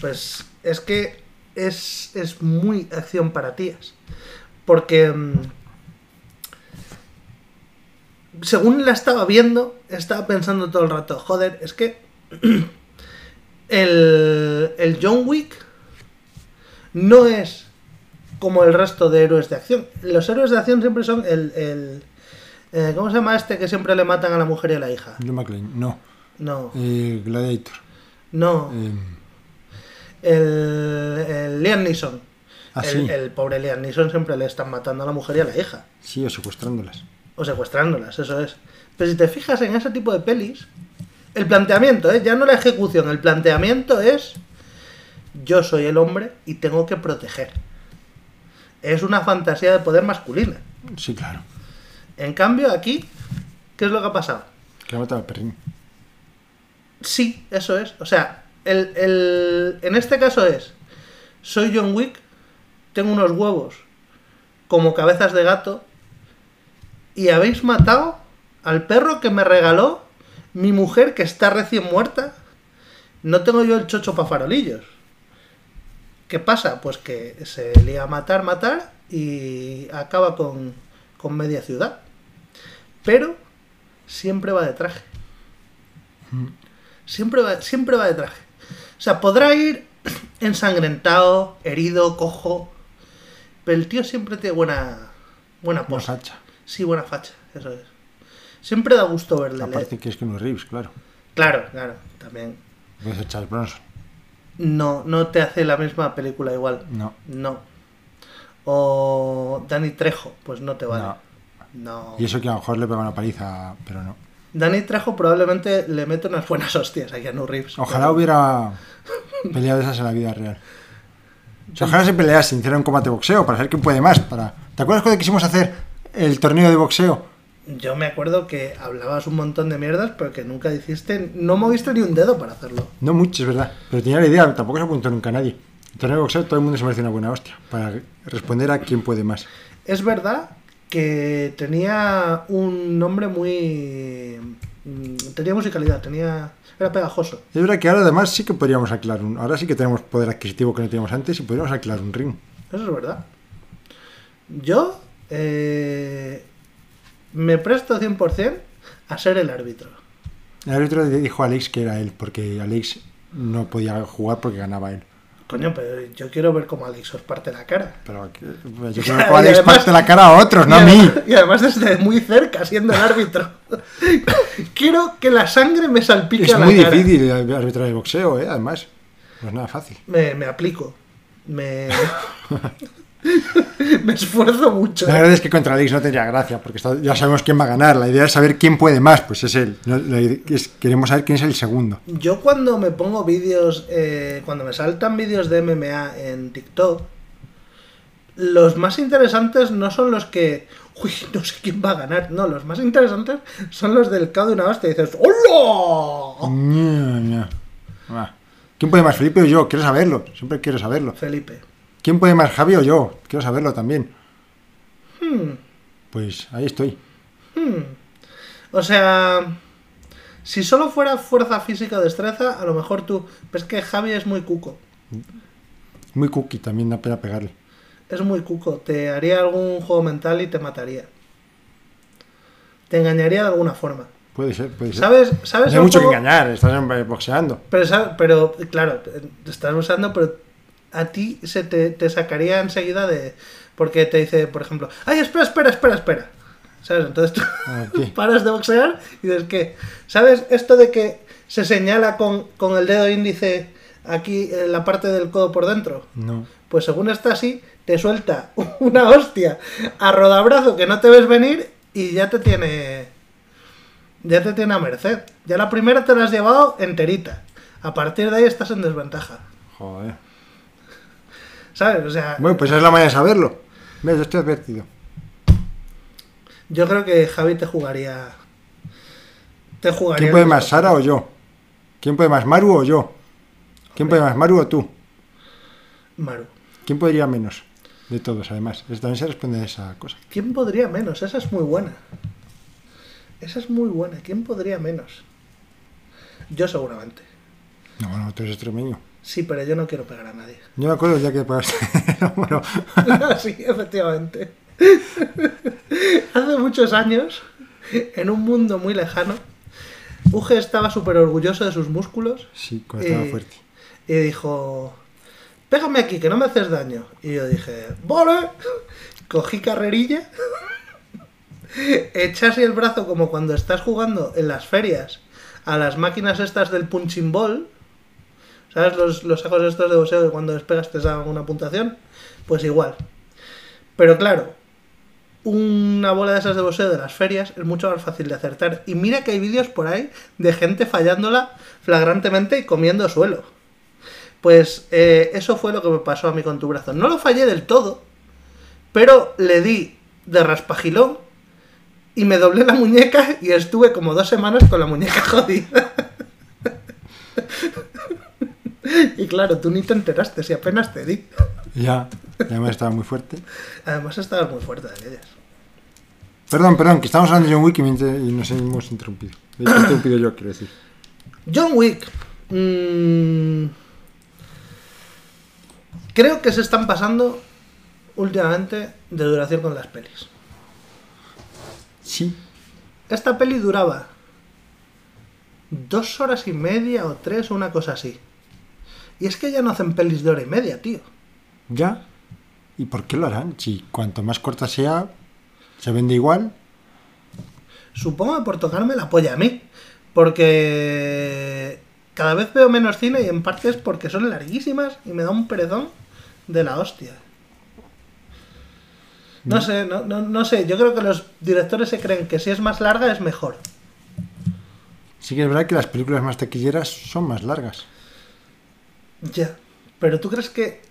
Pues es que es, es muy acción para tías. Porque mm, según la estaba viendo, estaba pensando todo el rato, joder, es que *clears throat* el, el John Wick no es como el resto de héroes de acción. Los héroes de acción siempre son el, el, Eh, ¿Cómo se llama este que siempre le matan a la mujer y a la hija? John McClane. No. No, Eh, Gladiator. no. Eh, El, el Liam Neeson. Ah, el, sí. el pobre Liam Neeson siempre le están matando a la mujer y a la hija. sí, o secuestrándolas. O secuestrándolas, eso es. Pero si te fijas en ese tipo de pelis, el planteamiento, ¿eh? ya no la ejecución, el planteamiento es yo soy el hombre y tengo que proteger. Es una fantasía de poder masculina. Sí, claro. En cambio, aquí, ¿qué es lo que ha pasado? Que ha matado al perrín. Sí, eso es. O sea, el, el- en este caso es, soy John Wick, tengo unos huevos como cabezas de gato y habéis matado al perro que me regaló mi mujer que está recién muerta. No tengo yo el chocho para farolillos. ¿Qué pasa? Pues que se lía a matar, matar y acaba con, con media ciudad. Pero siempre va de traje. Siempre va, siempre va de traje. O sea, podrá ir *clears throat* ensangrentado, herido, cojo. Pero el tío siempre tiene buena, buena pose. facha. Sí, buena facha, eso es. Siempre da gusto verle. le- Aparte que es que no es Reeves, claro. Claro, claro, también. Ser Charles Bronson. No, no te hace la misma película igual. No. No. O Danny Trejo, pues no te vale. No. No. Y eso que a lo mejor le pega una paliza, pero no. Danny Trejo probablemente le mete unas buenas hostias a Keanu Reeves. Ojalá pero- hubiera peleado esas en la vida real. O sea, ojalá se pelease, hiciera un combate de boxeo para saber quién puede más. Para... ¿Te acuerdas cuando quisimos hacer el torneo de boxeo? Yo me acuerdo que hablabas un montón de mierdas, pero que nunca hiciste, no moviste ni un dedo para hacerlo. No mucho, es verdad. Pero tenía la idea, tampoco se apuntó nunca nadie. El torneo de boxeo todo el mundo se merece una buena hostia para responder a quién puede más. Es verdad que tenía un nombre muy... mm, Tenía musicalidad, tenía... Era pegajoso. Es verdad que ahora además sí que podríamos alquilar un... Ahora sí que tenemos poder adquisitivo que no teníamos antes y podríamos alquilar un ring. Eso es verdad. Yo eh, me presto 100% a ser el árbitro. El árbitro dijo a Alex que era él, porque Alex no podía jugar porque ganaba él. Coño, pero yo quiero ver cómo Alex os parte la cara. Pero que- yo creo *laughs* Y que Alex además- parte la cara a otros, no a mí. además, y además desde muy cerca, siendo el árbitro. *laughs* quiero que la sangre me salpique Es a la muy cara. difícil arbitrar el boxeo, ¿eh? además. No es nada fácil. Me, me aplico. Me... *laughs* *laughs* me esfuerzo mucho. La verdad es que contra Alex no tendría gracia, porque está- ya sabemos quién va a ganar. La idea es saber quién puede más, pues es él. No, es- queremos saber quién es el segundo. Yo cuando me pongo vídeos, eh, cuando me saltan vídeos de MMA en TikTok, los más interesantes no son los que, uy, no sé quién va a ganar, no, los más interesantes son los del cao de una hostia y dices, ¡Hola! Ah. ¿Quién puede más, Felipe o yo? Quiero saberlo, siempre quiero saberlo. Felipe. ¿Quién puede más, Javi o yo? Quiero saberlo también. Hmm, Pues ahí estoy. hmm. O sea, si solo fuera fuerza física o destreza, a lo mejor tú, pero es que Javi es muy cuco. Muy cookie, también da pena pegarle. Es muy cuco. Te haría algún juego mental y te mataría. Te engañaría de alguna forma. Puede ser, puede ser. ¿Sabes? ¿Sabes No hay mucho que engañar, estás boxeando. Pero, pero claro, te estás usando, pero a ti se te, te sacaría enseguida de... Porque te dice, por ejemplo, ay, espera, espera, espera, espera. ¿Sabes? Entonces tú Ah, *laughs* paras de boxear y dices que... ¿Sabes esto de que se señala con, con el dedo índice aquí en la parte del codo por dentro? No. Pues según está así, te suelta *laughs* una hostia a rodabrazo que no te ves venir y ya te tiene. Ya te tiene a merced. Ya la primera te la has llevado enterita. A partir de ahí estás en desventaja. Joder. ¿Sabes? O sea, Bueno, pues esa es la manera de saberlo. Ves, yo estoy advertido. yo creo que Javi te jugaría. Te jugaría. ¿Quién puede más. Sara o yo? ¿Quién puede más, Maru o yo? ¿Quién puede más, Maru o tú? Maru. ¿Quién podría menos? De todos, además. También se responde a esa cosa. ¿Quién podría menos? Esa es muy buena. Esa es muy buena. ¿Quién podría menos? Yo seguramente. No, bueno, tú eres extremeño. Sí, pero yo no quiero pegar a nadie. Yo me acuerdo ya que pagaste. *laughs* bueno, *laughs* sí, efectivamente. Hace muchos años, en un mundo muy lejano, Uge estaba súper orgulloso de sus músculos sí, cuando estaba fuerte. y dijo, pégame aquí, que no me haces daño. Y yo dije, vale, cogí carrerilla *laughs* echa así el brazo como cuando estás jugando en las ferias a las máquinas estas del punching ball. ¿Sabes? Los, los sacos estos de boxeo que cuando despegas te dan una puntuación. Pues igual. Pero claro, una bola de esas de boxeo de las ferias es mucho más fácil de acertar. Y mira que hay vídeos por ahí de gente fallándola flagrantemente y comiendo suelo. Pues eh, eso fue lo que me pasó a mí con tu brazo. No lo fallé del todo, pero le di de raspagilón y me doblé la muñeca y estuve como dos semanas con la muñeca *laughs* jodida. *laughs* y claro, tú ni te enteraste si apenas te di. Ya, además estaba muy fuerte. Además estabas muy fuerte de aquellas. Perdón, perdón, que estamos hablando de John Wick y, me nos hemos interrumpido. Me he interrumpido yo, quiero decir. John Wick. mm, creo que se están pasando últimamente de duración con las pelis. Sí, Esta peli duraba dos horas y media o tres, una cosa así. Y es que ya no hacen pelis de hora y media, tío. ya. ¿Y por qué lo harán? Si cuanto más corta sea, se vende igual. Supongo que por tocarme la polla a mí. Porque cada vez veo menos cine y en parte es porque son larguísimas y me da un perezón de la hostia. No sé, no, no, no sé. Yo creo que los directores se creen que si es más larga es mejor. Sí que es verdad que las películas más taquilleras son más largas. Ya. Pero tú crees que...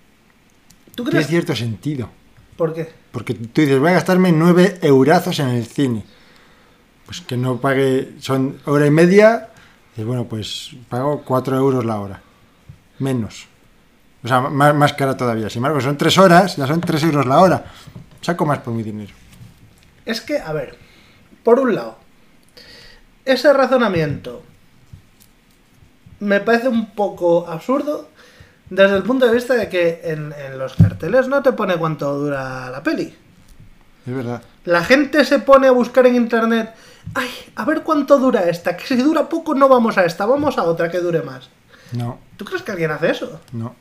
¿Tú Tiene cierto sentido. ¿Por qué? Porque tú dices, voy a gastarme nueve eurazos en el cine. Pues que no pague, son hora y media. Y bueno, pues pago cuatro euros la hora. Menos. O sea, más, más cara todavía. Sin embargo, son tres horas, ya son tres euros la hora. Saco más por mi dinero. Es que, a ver, por un lado, ese razonamiento me parece un poco absurdo desde el punto de vista de que en, en los carteles no te pone cuánto dura la peli. Es verdad. La gente se pone a buscar en internet, ay, a ver cuánto dura esta, que si dura poco no vamos a esta, vamos a otra que dure más. No, ¿Tú crees que alguien hace eso? no.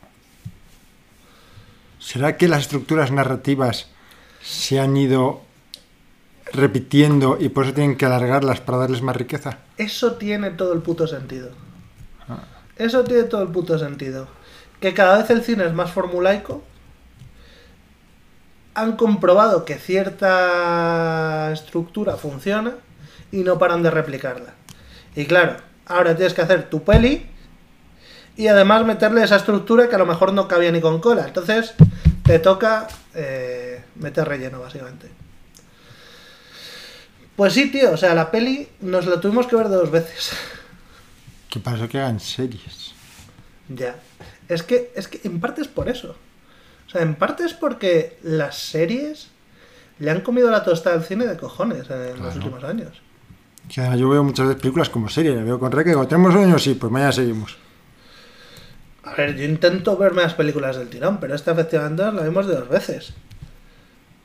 ¿Será que las estructuras narrativas se han ido repitiendo y por eso tienen que alargarlas para darles más riqueza? Eso tiene todo el puto sentido. Eso tiene todo el puto sentido. Que cada vez el cine es más formulaico. Han comprobado que cierta estructura funciona y no paran de replicarla. Y claro, ahora tienes que hacer tu peli y además meterle esa estructura que a lo mejor no cabía ni con cola. Entonces te toca eh, meter relleno, básicamente. Pues sí, tío, o sea, la peli nos la tuvimos que ver dos veces. Que para eso que hagan series. Ya. Es que, es que en parte es por eso. O sea, en parte es porque las series le han comido la tostada al cine de cojones en los últimos años. Yo veo muchas veces películas como series. Veo con Reque ¿tenemos sueño? Sí, pues mañana seguimos. A ver, yo intento verme las películas del tirón, pero esta efectivamente la vimos de dos veces.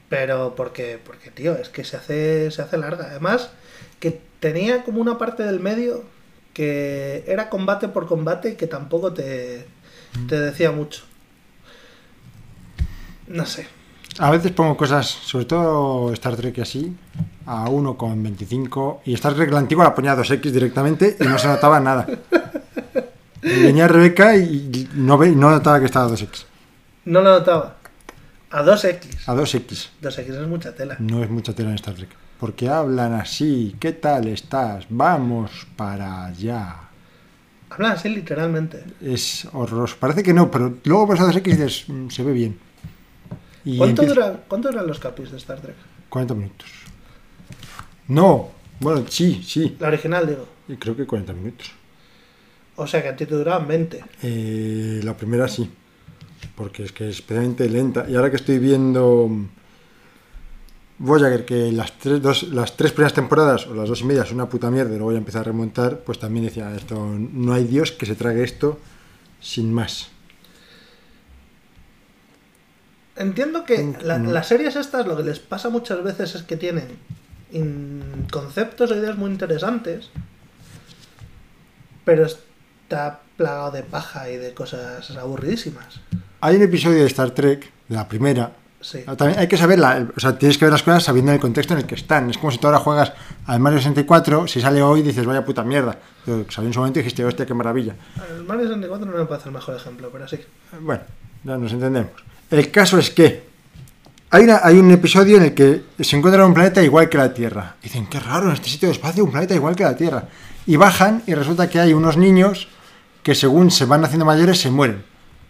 Pero porque, porque tío, es que se hace, se hace larga. Además, que tenía como una parte del medio que era combate por combate y que tampoco te, te decía mucho. No sé. A veces pongo cosas, sobre todo Star Trek así, a 1,25. Y Star Trek la antigua la ponía a 2X directamente y no se notaba nada. *laughs* Venía Rebeca y no, ve, no notaba que estaba a 2X. No lo notaba. A 2X. A 2X. 2X es mucha tela. No es mucha tela en Star Trek. Porque hablan así. ¿Qué tal estás? Vamos para allá. Hablan así literalmente. Es horroroso. Parece que no, pero luego vas a 2X y dices, "Mm, se ve bien. Y ¿Cuánto, empieza- duran, ¿Cuánto duran los capis de Star Trek? 40 minutos. No. Bueno, sí, sí. La original, digo. Y creo que 40 minutos. O sea que a ti te duraban 20. Eh, la primera sí. Porque es que es especialmente lenta. Y ahora que estoy viendo mm, Voyager, que las tres, dos, las tres primeras temporadas, o las dos y media, son una puta mierda, y luego voy a empezar a remontar, pues también decía, esto no hay Dios que se trague esto sin más. Entiendo que la- las series estas lo que les pasa muchas veces es que tienen in- conceptos e ideas muy interesantes, pero está plagado de paja y de cosas aburridísimas. Hay un episodio de Star Trek, de la primera, Sí. También hay que saber, la- o sea, tienes que ver las cosas sabiendo el contexto en el que están. Es como si tú ahora juegas al Mario 64, si sale hoy dices, vaya puta mierda. Pero salió en su momento y dijiste, hostia, qué maravilla. El Mario 64 no me parece el mejor ejemplo, pero sí. Bueno, ya nos entendemos. El caso es que hay, una- hay un episodio en el que se encuentra un planeta igual que la Tierra. Dicen, qué raro, en este sitio de espacio un planeta igual que la Tierra. Y bajan y resulta que hay unos niños que según se van haciendo mayores se mueren.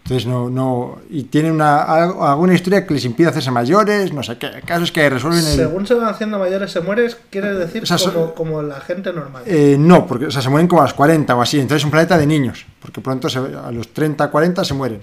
Entonces no, no, y tienen una, alguna historia que les impide hacerse mayores, no sé qué. El caso es que resuelven el... Según se van haciendo mayores, se mueres, quiere decir O sea, so- como, la gente normal. Eh, no, porque o sea, se mueren como a los 40 o así. Entonces es un planeta de niños, porque pronto se- a los 30, 40 se mueren.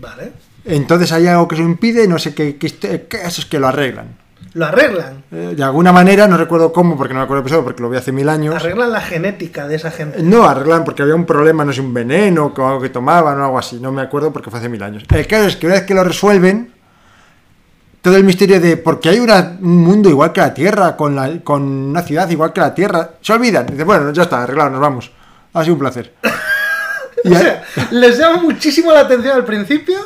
Vale. Entonces hay algo que se impide, no sé qué, qué, qué- eso es que lo arreglan. Lo arreglan. Eh, de alguna manera, no recuerdo cómo, porque no me acuerdo episodio, porque lo vi hace mil años. Arreglan la genética de esa gente. No, arreglan porque había un problema, no sé, un veneno o algo que tomaban o algo así. No me acuerdo porque fue hace mil años. El caso es que una vez que lo resuelven, todo el misterio de por qué hay una- un mundo igual que la Tierra, con, la, con una ciudad igual que la Tierra, se olvidan. Dice, bueno, ya está, arreglado, nos vamos. Ha sido un placer. *laughs* Y O sea, les llama muchísimo la atención al principio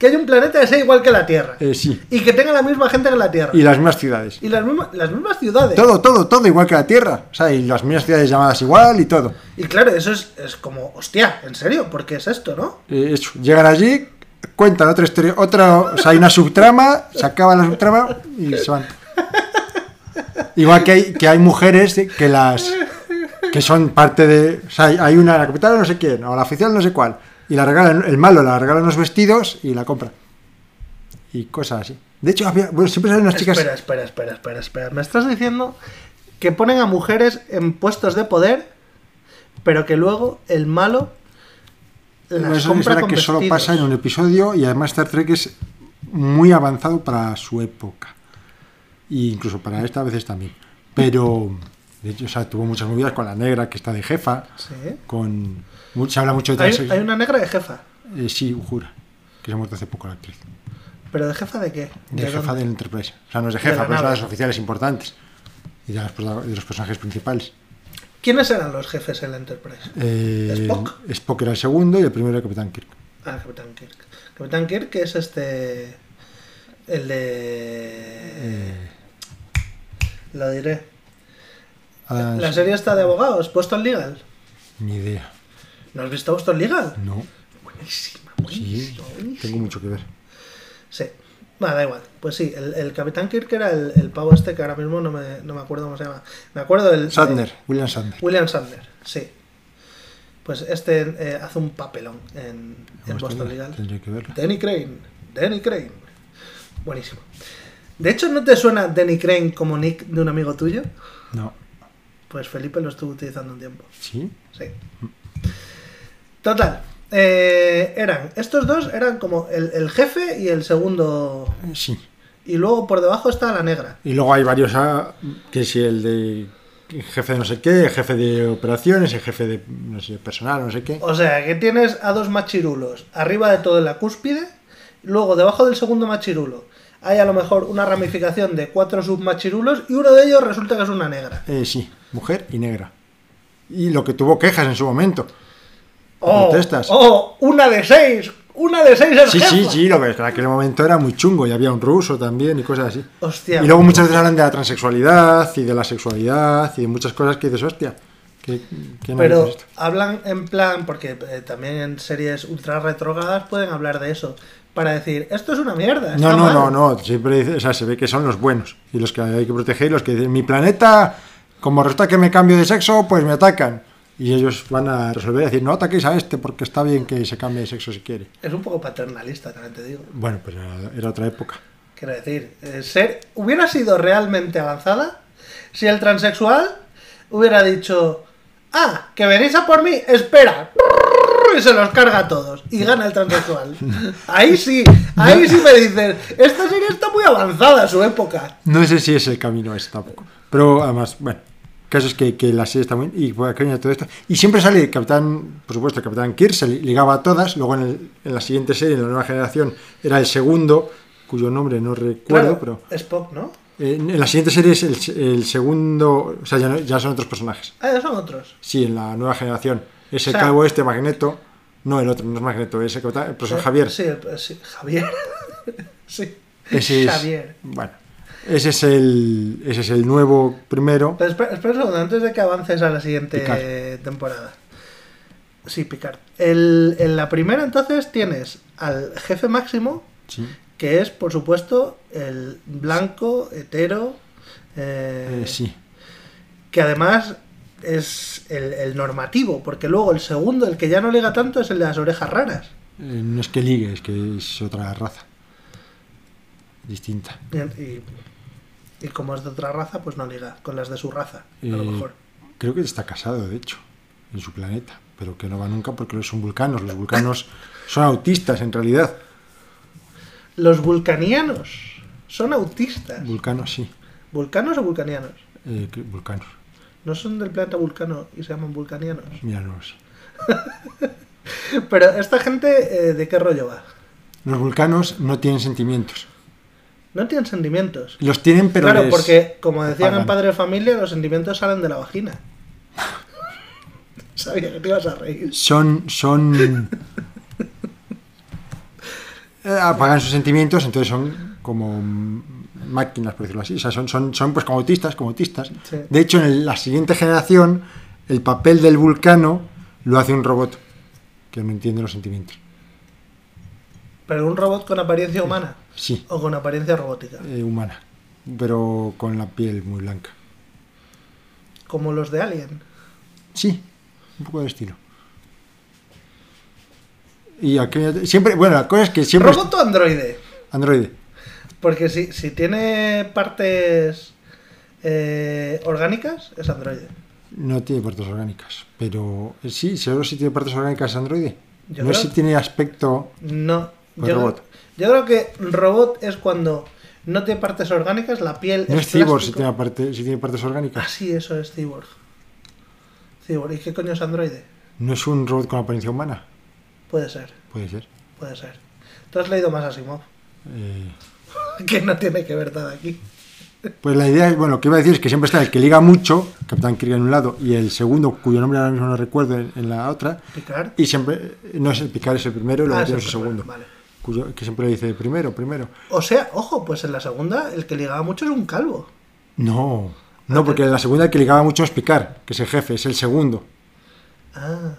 que hay un planeta que sea igual que la Tierra. eh, sí. Y que tenga la misma gente que la Tierra. Y las mismas ciudades. Y las mismas, las mismas ciudades. Todo, todo, todo igual que la Tierra. O sea, y las mismas ciudades llamadas igual y todo. Y claro, eso es, es como, hostia, ¿en serio? ¿Por qué es esto, no? Eh, eso, llegan allí, cuentan otra historia, otra, o sea, hay una subtrama, se acaba la subtrama y se van. Igual que hay, que hay mujeres que las que son parte de, o sea, hay- una la capital no sé quién o la oficial no sé cuál y la regalan el malo la regalan unos vestidos y la compra y cosas así. De hecho, había, bueno, siempre salen unas chicas. Espera, espera, espera, espera, espera. Me estás diciendo que ponen a mujeres en puestos de poder, pero que luego el malo las eso es compra verdad con que solo vestidos. pasa en un episodio y además Star Trek es muy avanzado para su época. E incluso para esta a veces también. Pero, de hecho, o sea, tuvo muchas movidas con la negra que está de jefa, Sí. con... Se habla mucho de Hay, hay una negra de jefa. eh, sí, Uhura, que se ha muerto hace poco la actriz. ¿Pero de jefa de qué? De, jefa dónde? del Enterprise. O sea, no es de De jefa, pero es una de las oficiales importantes. Y de, protago- de los personajes principales. ¿Quiénes eran los jefes en la Enterprise? Eh, ¿Spock? Spock era el segundo y el primero era Capitán Kirk. Ah, Capitán Kirk. Capitán Kirk es este... El de... Lo diré. Ah, La serie está de abogados, Boston Legal. Ni idea. ¿No has visto Boston Legal? No. Buenísima, Sí, buenísima, tengo mucho que ver. Sí. Bueno, da igual. Pues sí, el, el Capitán Kirk era el, el pavo este que ahora mismo no me, no me acuerdo cómo se llama. Me acuerdo del... Sadner, de- William Sadner. William Sadner, sí. Pues este eh, hace un papelón en, Boston Legal. Tendré que verlo. Danny Crane. Danny Crane. Buenísimo. De hecho, ¿no te suena Danny Crane como nick de un amigo tuyo? No. Pues Felipe lo estuvo utilizando un tiempo. ¿Sí? Sí. Total. eh, eran, estos dos eran como el, el jefe y el segundo. Eh, Sí. Y luego por debajo está la negra. Y luego hay varios, ah, que si el de jefe de no sé qué, el jefe de operaciones, el jefe de no sé, personal, no sé qué. O sea, que tienes a dos machirulos arriba de todo en la cúspide. Luego, debajo del segundo machirulo, hay a lo mejor una ramificación de cuatro submachirulos. Y uno de ellos resulta que es una negra. Eh, sí, mujer y negra. Y lo que tuvo quejas en su momento. ¡Oh! ¿Protestas? ¡Oh! ¡Una de seis! ¡Una de seis es Sí, sí, jefa! sí, lo que en aquel momento era muy chungo y había un ruso también y cosas así. Hostia. Y luego muchas veces hablan de la transexualidad y de la sexualidad y de muchas cosas que dices, hostia, ¿qué, qué Pero hablan en plan, porque eh, también en series ultra retrogadas pueden hablar de eso. Para decir, esto es una mierda. No, no, mal". no, no, siempre dice, o sea, se ve que son los buenos y los que hay que proteger y los que dicen, mi planeta, como resulta que me cambio de sexo, pues me atacan. Y ellos van a resolver y decir, no ataquéis a este porque está bien que se cambie de sexo si quiere. Es un poco paternalista, también te digo. Bueno, pues era, era otra época. Quiero decir, eh, ser hubiera sido realmente avanzada si el transexual hubiera dicho, ah, que venís a por mí, espera. Y se los carga a todos. Y gana el transexual. *laughs* Ahí sí, ahí sí me dices, esta serie está muy avanzada a su época. No sé si es el camino ese tampoco. Pero además, bueno, el caso es que, que la serie está muy... Y todo esto. Y siempre sale el Capitán, por supuesto, el Capitán Kirk, se li- ligaba a todas. Luego en, el- en la siguiente serie, en la nueva generación, era el segundo, cuyo nombre no recuerdo, Claro, pero... Spock, ¿no? en la siguiente serie es el, el segundo... O sea, ya, no- ya son otros personajes. Ah, ya son otros. Sí, en la nueva generación. Ese O sea- calvo este, Magneto... No, el otro, no es Magneto, es el, capitán- el profesor Eh, Javier. Sí, Javier. *laughs* sí. Ese es, Xavier. bueno, ese es el, ese es el nuevo primero. Pero espera, espera un segundo, antes de que avances a la siguiente Picard. temporada. Sí, Picard. El- en la primera entonces tienes al jefe máximo, Sí, que es, por supuesto, el blanco, hetero, eh, eh, sí. que además es el, el normativo, porque luego el segundo, el que ya no liga tanto, es el de las orejas raras. Eh, no es que ligue, es que es otra raza. Distinta. Y, y- y como es de otra raza, pues no liga con las de su raza, a lo Eh, mejor. Creo que está casado, de hecho, en su planeta, pero que no va nunca porque son vulcanos. Los vulcanos son autistas, en realidad. Los vulcanianos son autistas. Vulcanos, sí. ¿Vulcanos o vulcanianos? Eh, vulcanos. No son del planeta Vulcano y se llaman vulcanianos. *laughs* Pero esta gente, eh, ¿de qué rollo va? Los vulcanos no tienen sentimientos. No tienen sentimientos. Los tienen, pero claro, les- porque como decían en. Padre de Familia, los sentimientos salen de la vagina. *laughs* Sabía que te ibas a reír. son son *laughs* Eh, apagan sus sentimientos entonces son como máquinas por decirlo así. O sea son son, son pues como autistas como autistas. Sí. de hecho en el- la siguiente generación el papel del vulcano lo hace un robot que no entiende los sentimientos. Pero un robot con apariencia humana sí. O con apariencia robótica. eh, humana pero con la piel muy blanca. Como los de Alien. sí un poco de estilo. Y aquí siempre bueno la cosa es que siempre ¿Robot o androide? androide Porque si, si tiene partes eh, orgánicas, es androide. No tiene partes orgánicas, pero eh, sí, seguro si tiene partes orgánicas Android. Yo no creo- si tiene aspecto. No. Pues yo, robot. yo creo que robot es cuando no tiene partes orgánicas, la piel No es es cyborg si tiene, parte- si tiene partes Ah, orgánicas. sí, eso es cyborg. Cyborg. ¿Y qué coño es androide? No es un robot con apariencia humana. Puede ser, Puede ser. puede ser. Tú has leído más Asimov, Eh, *laughs* que no tiene que ver nada aquí. pues la idea es, bueno, lo que iba a decir es que siempre está el que liga mucho, Capitán Kirk en un lado, y el segundo, cuyo nombre ahora mismo no recuerdo, en, en la otra. Picard. Y siempre, no es el Picard, es el primero, y luego Ah, tiene su segundo. vale. Cuyo, que siempre le dice primero, primero. O sea, ojo, pues en la segunda el que ligaba mucho es un calvo. No, no, porque en la segunda el que ligaba mucho es Picard, que es el jefe, es el segundo. Ah,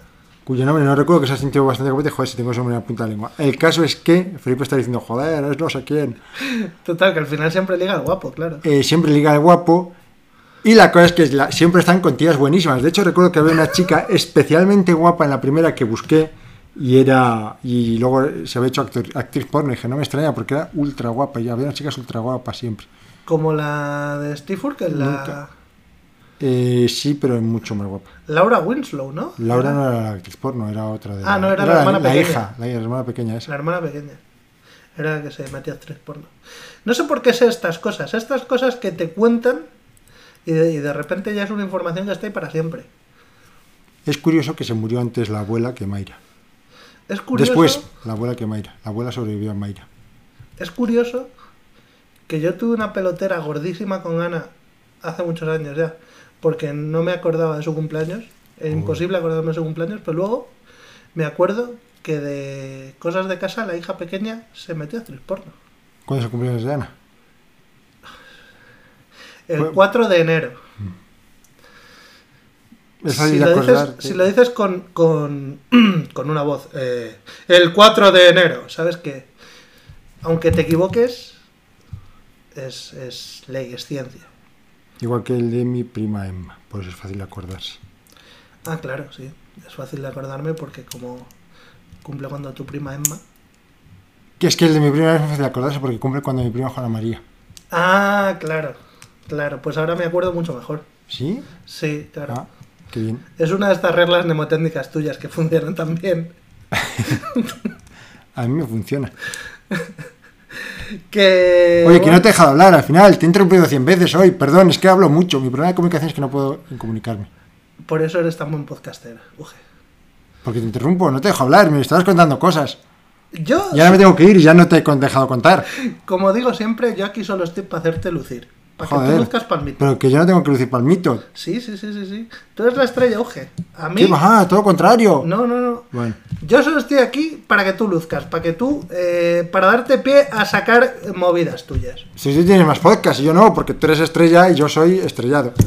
cuyo nombre no recuerdo que se ha sentido bastante competente, joder, si tengo nombre en la punta de la lengua. El caso es que Felipe está diciendo, joder, es no sé quién. *laughs* total, que al final siempre liga al guapo, claro. Eh, siempre liga al guapo. Y la cosa es que la- siempre están con tías buenísimas. De hecho, recuerdo que había una chica especialmente guapa en la primera que busqué y era. Y luego se había hecho actor- actriz porno. Y dije, no me extraña porque era ultra guapa. Y había unas chicas ultra guapas siempre. Como la de Steve que es la Nunca. Eh, sí, pero es mucho más guapa. Laura Winslow, ¿no? Laura no era la actriz porno, era otra de Ah, no, era la hermana la pequeña. hija, la hermana pequeña esa. La hermana pequeña. Era la que se metía actriz porno. No sé por qué sé estas cosas. Estas cosas que te cuentan y de, y de repente ya es una información que está ahí para siempre. Es curioso que se murió antes la abuela que Mayra. Es curioso, Después, la abuela que Mayra. La abuela sobrevivió a Mayra. es curioso que yo tuve una pelotera gordísima con Ana hace muchos años ya, porque no me acordaba de su cumpleaños. Es imposible acordarme de su cumpleaños, pero luego me acuerdo que de cosas de casa la hija pequeña se metió a actriz porno. ¿Cuándo es el cumpleaños de Ana? El Fue- 4 de enero. Fácil si, lo dices, si lo dices con, con, *clears throat* con una voz, eh, el 4 de enero, sabes que aunque te equivoques, es, es ley, es ciencia. Igual que el de mi prima Emma. Por eso es fácil de acordarse. Ah, claro, sí. Es fácil de acordarme porque como cumple cuando tu prima Emma. Que es que el de mi prima es fácil de acordarse porque cumple cuando mi prima Juana María. Ah, claro. Claro, pues ahora me acuerdo mucho mejor. ¿Sí? Sí, claro. Ah, qué bien. Es una de estas reglas mnemotécnicas tuyas que funcionan tan bien. *laughs* A mí me funciona. *laughs* Que. Oye, que bueno, no te he dejado hablar al final. Te he interrumpido 100 veces hoy. Perdón, es que hablo mucho. Mi problema de comunicación es que no puedo comunicarme. Por eso eres tan buen podcaster. Uge. Porque te interrumpo, no te dejo hablar. Me estabas contando cosas. Yo, Y ahora me tengo que ir y ya no te he dejado contar. *laughs* como digo siempre, yo aquí solo estoy para hacerte lucir. Para que tú luzcas palmito. Pero que yo no tengo que lucir palmito. Sí, sí, sí, sí, sí. Tú eres la estrella, Uge. A mí. Todo lo contrario. No, no, no. Bueno, Yo solo estoy aquí para que tú luzcas, para que tú, eh, para darte pie a sacar movidas tuyas. si tú tienes más podcast y yo no, porque tú eres estrella y yo soy estrellado. *laughs*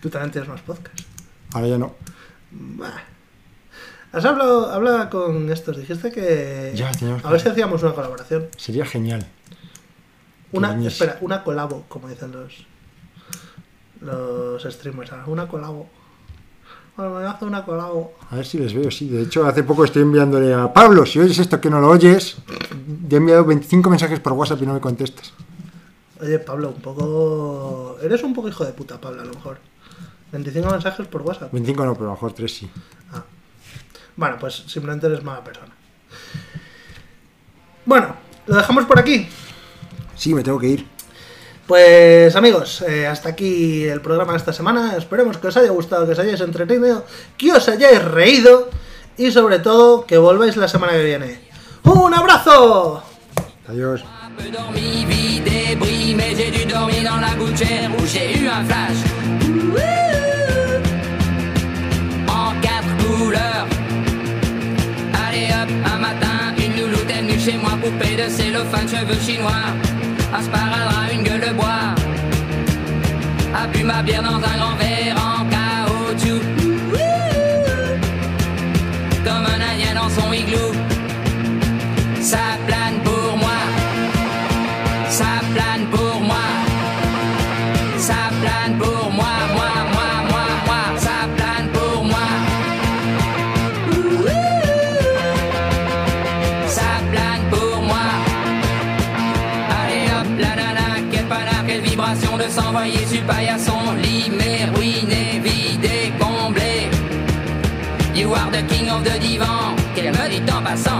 Tú también tienes más podcast. Ahora ya no. Bah. Has hablado, hablado con estos, dijiste que... Ya, teníamos A ver si hacíamos una colaboración. Sería genial. Una, espera, una colabo, como dicen los los streamers. Una colabo. Bueno, me hace una colabo. A ver si les veo, sí. De hecho, hace poco estoy enviándole a Pablo. Si oyes esto que no lo oyes, te he enviado 25 mensajes por WhatsApp y no me contestas. Oye, Pablo, un poco... Eres un poco hijo de puta, Pablo, a lo mejor. 25 mensajes por WhatsApp. 25 no, pero a lo mejor 3 sí. Ah. Bueno, pues simplemente eres mala persona. Bueno, lo dejamos por aquí. Sí, me tengo que ir. Pues amigos, eh, hasta aquí el programa de esta semana. Esperemos que os haya gustado, que os hayáis entretenido, que os hayáis reído y sobre todo que volváis la semana que viene. ¡Un abrazo! Adiós. Allez hop, un matin, une louloute est venue chez moi, poupée de cellophane, cheveux chinois. Un sparadrap, une gueule de bois. A bu ma bière dans un grand verre en caoutchouc. Comme un indien dans son igloo. de divan qu'elle me dit en passant?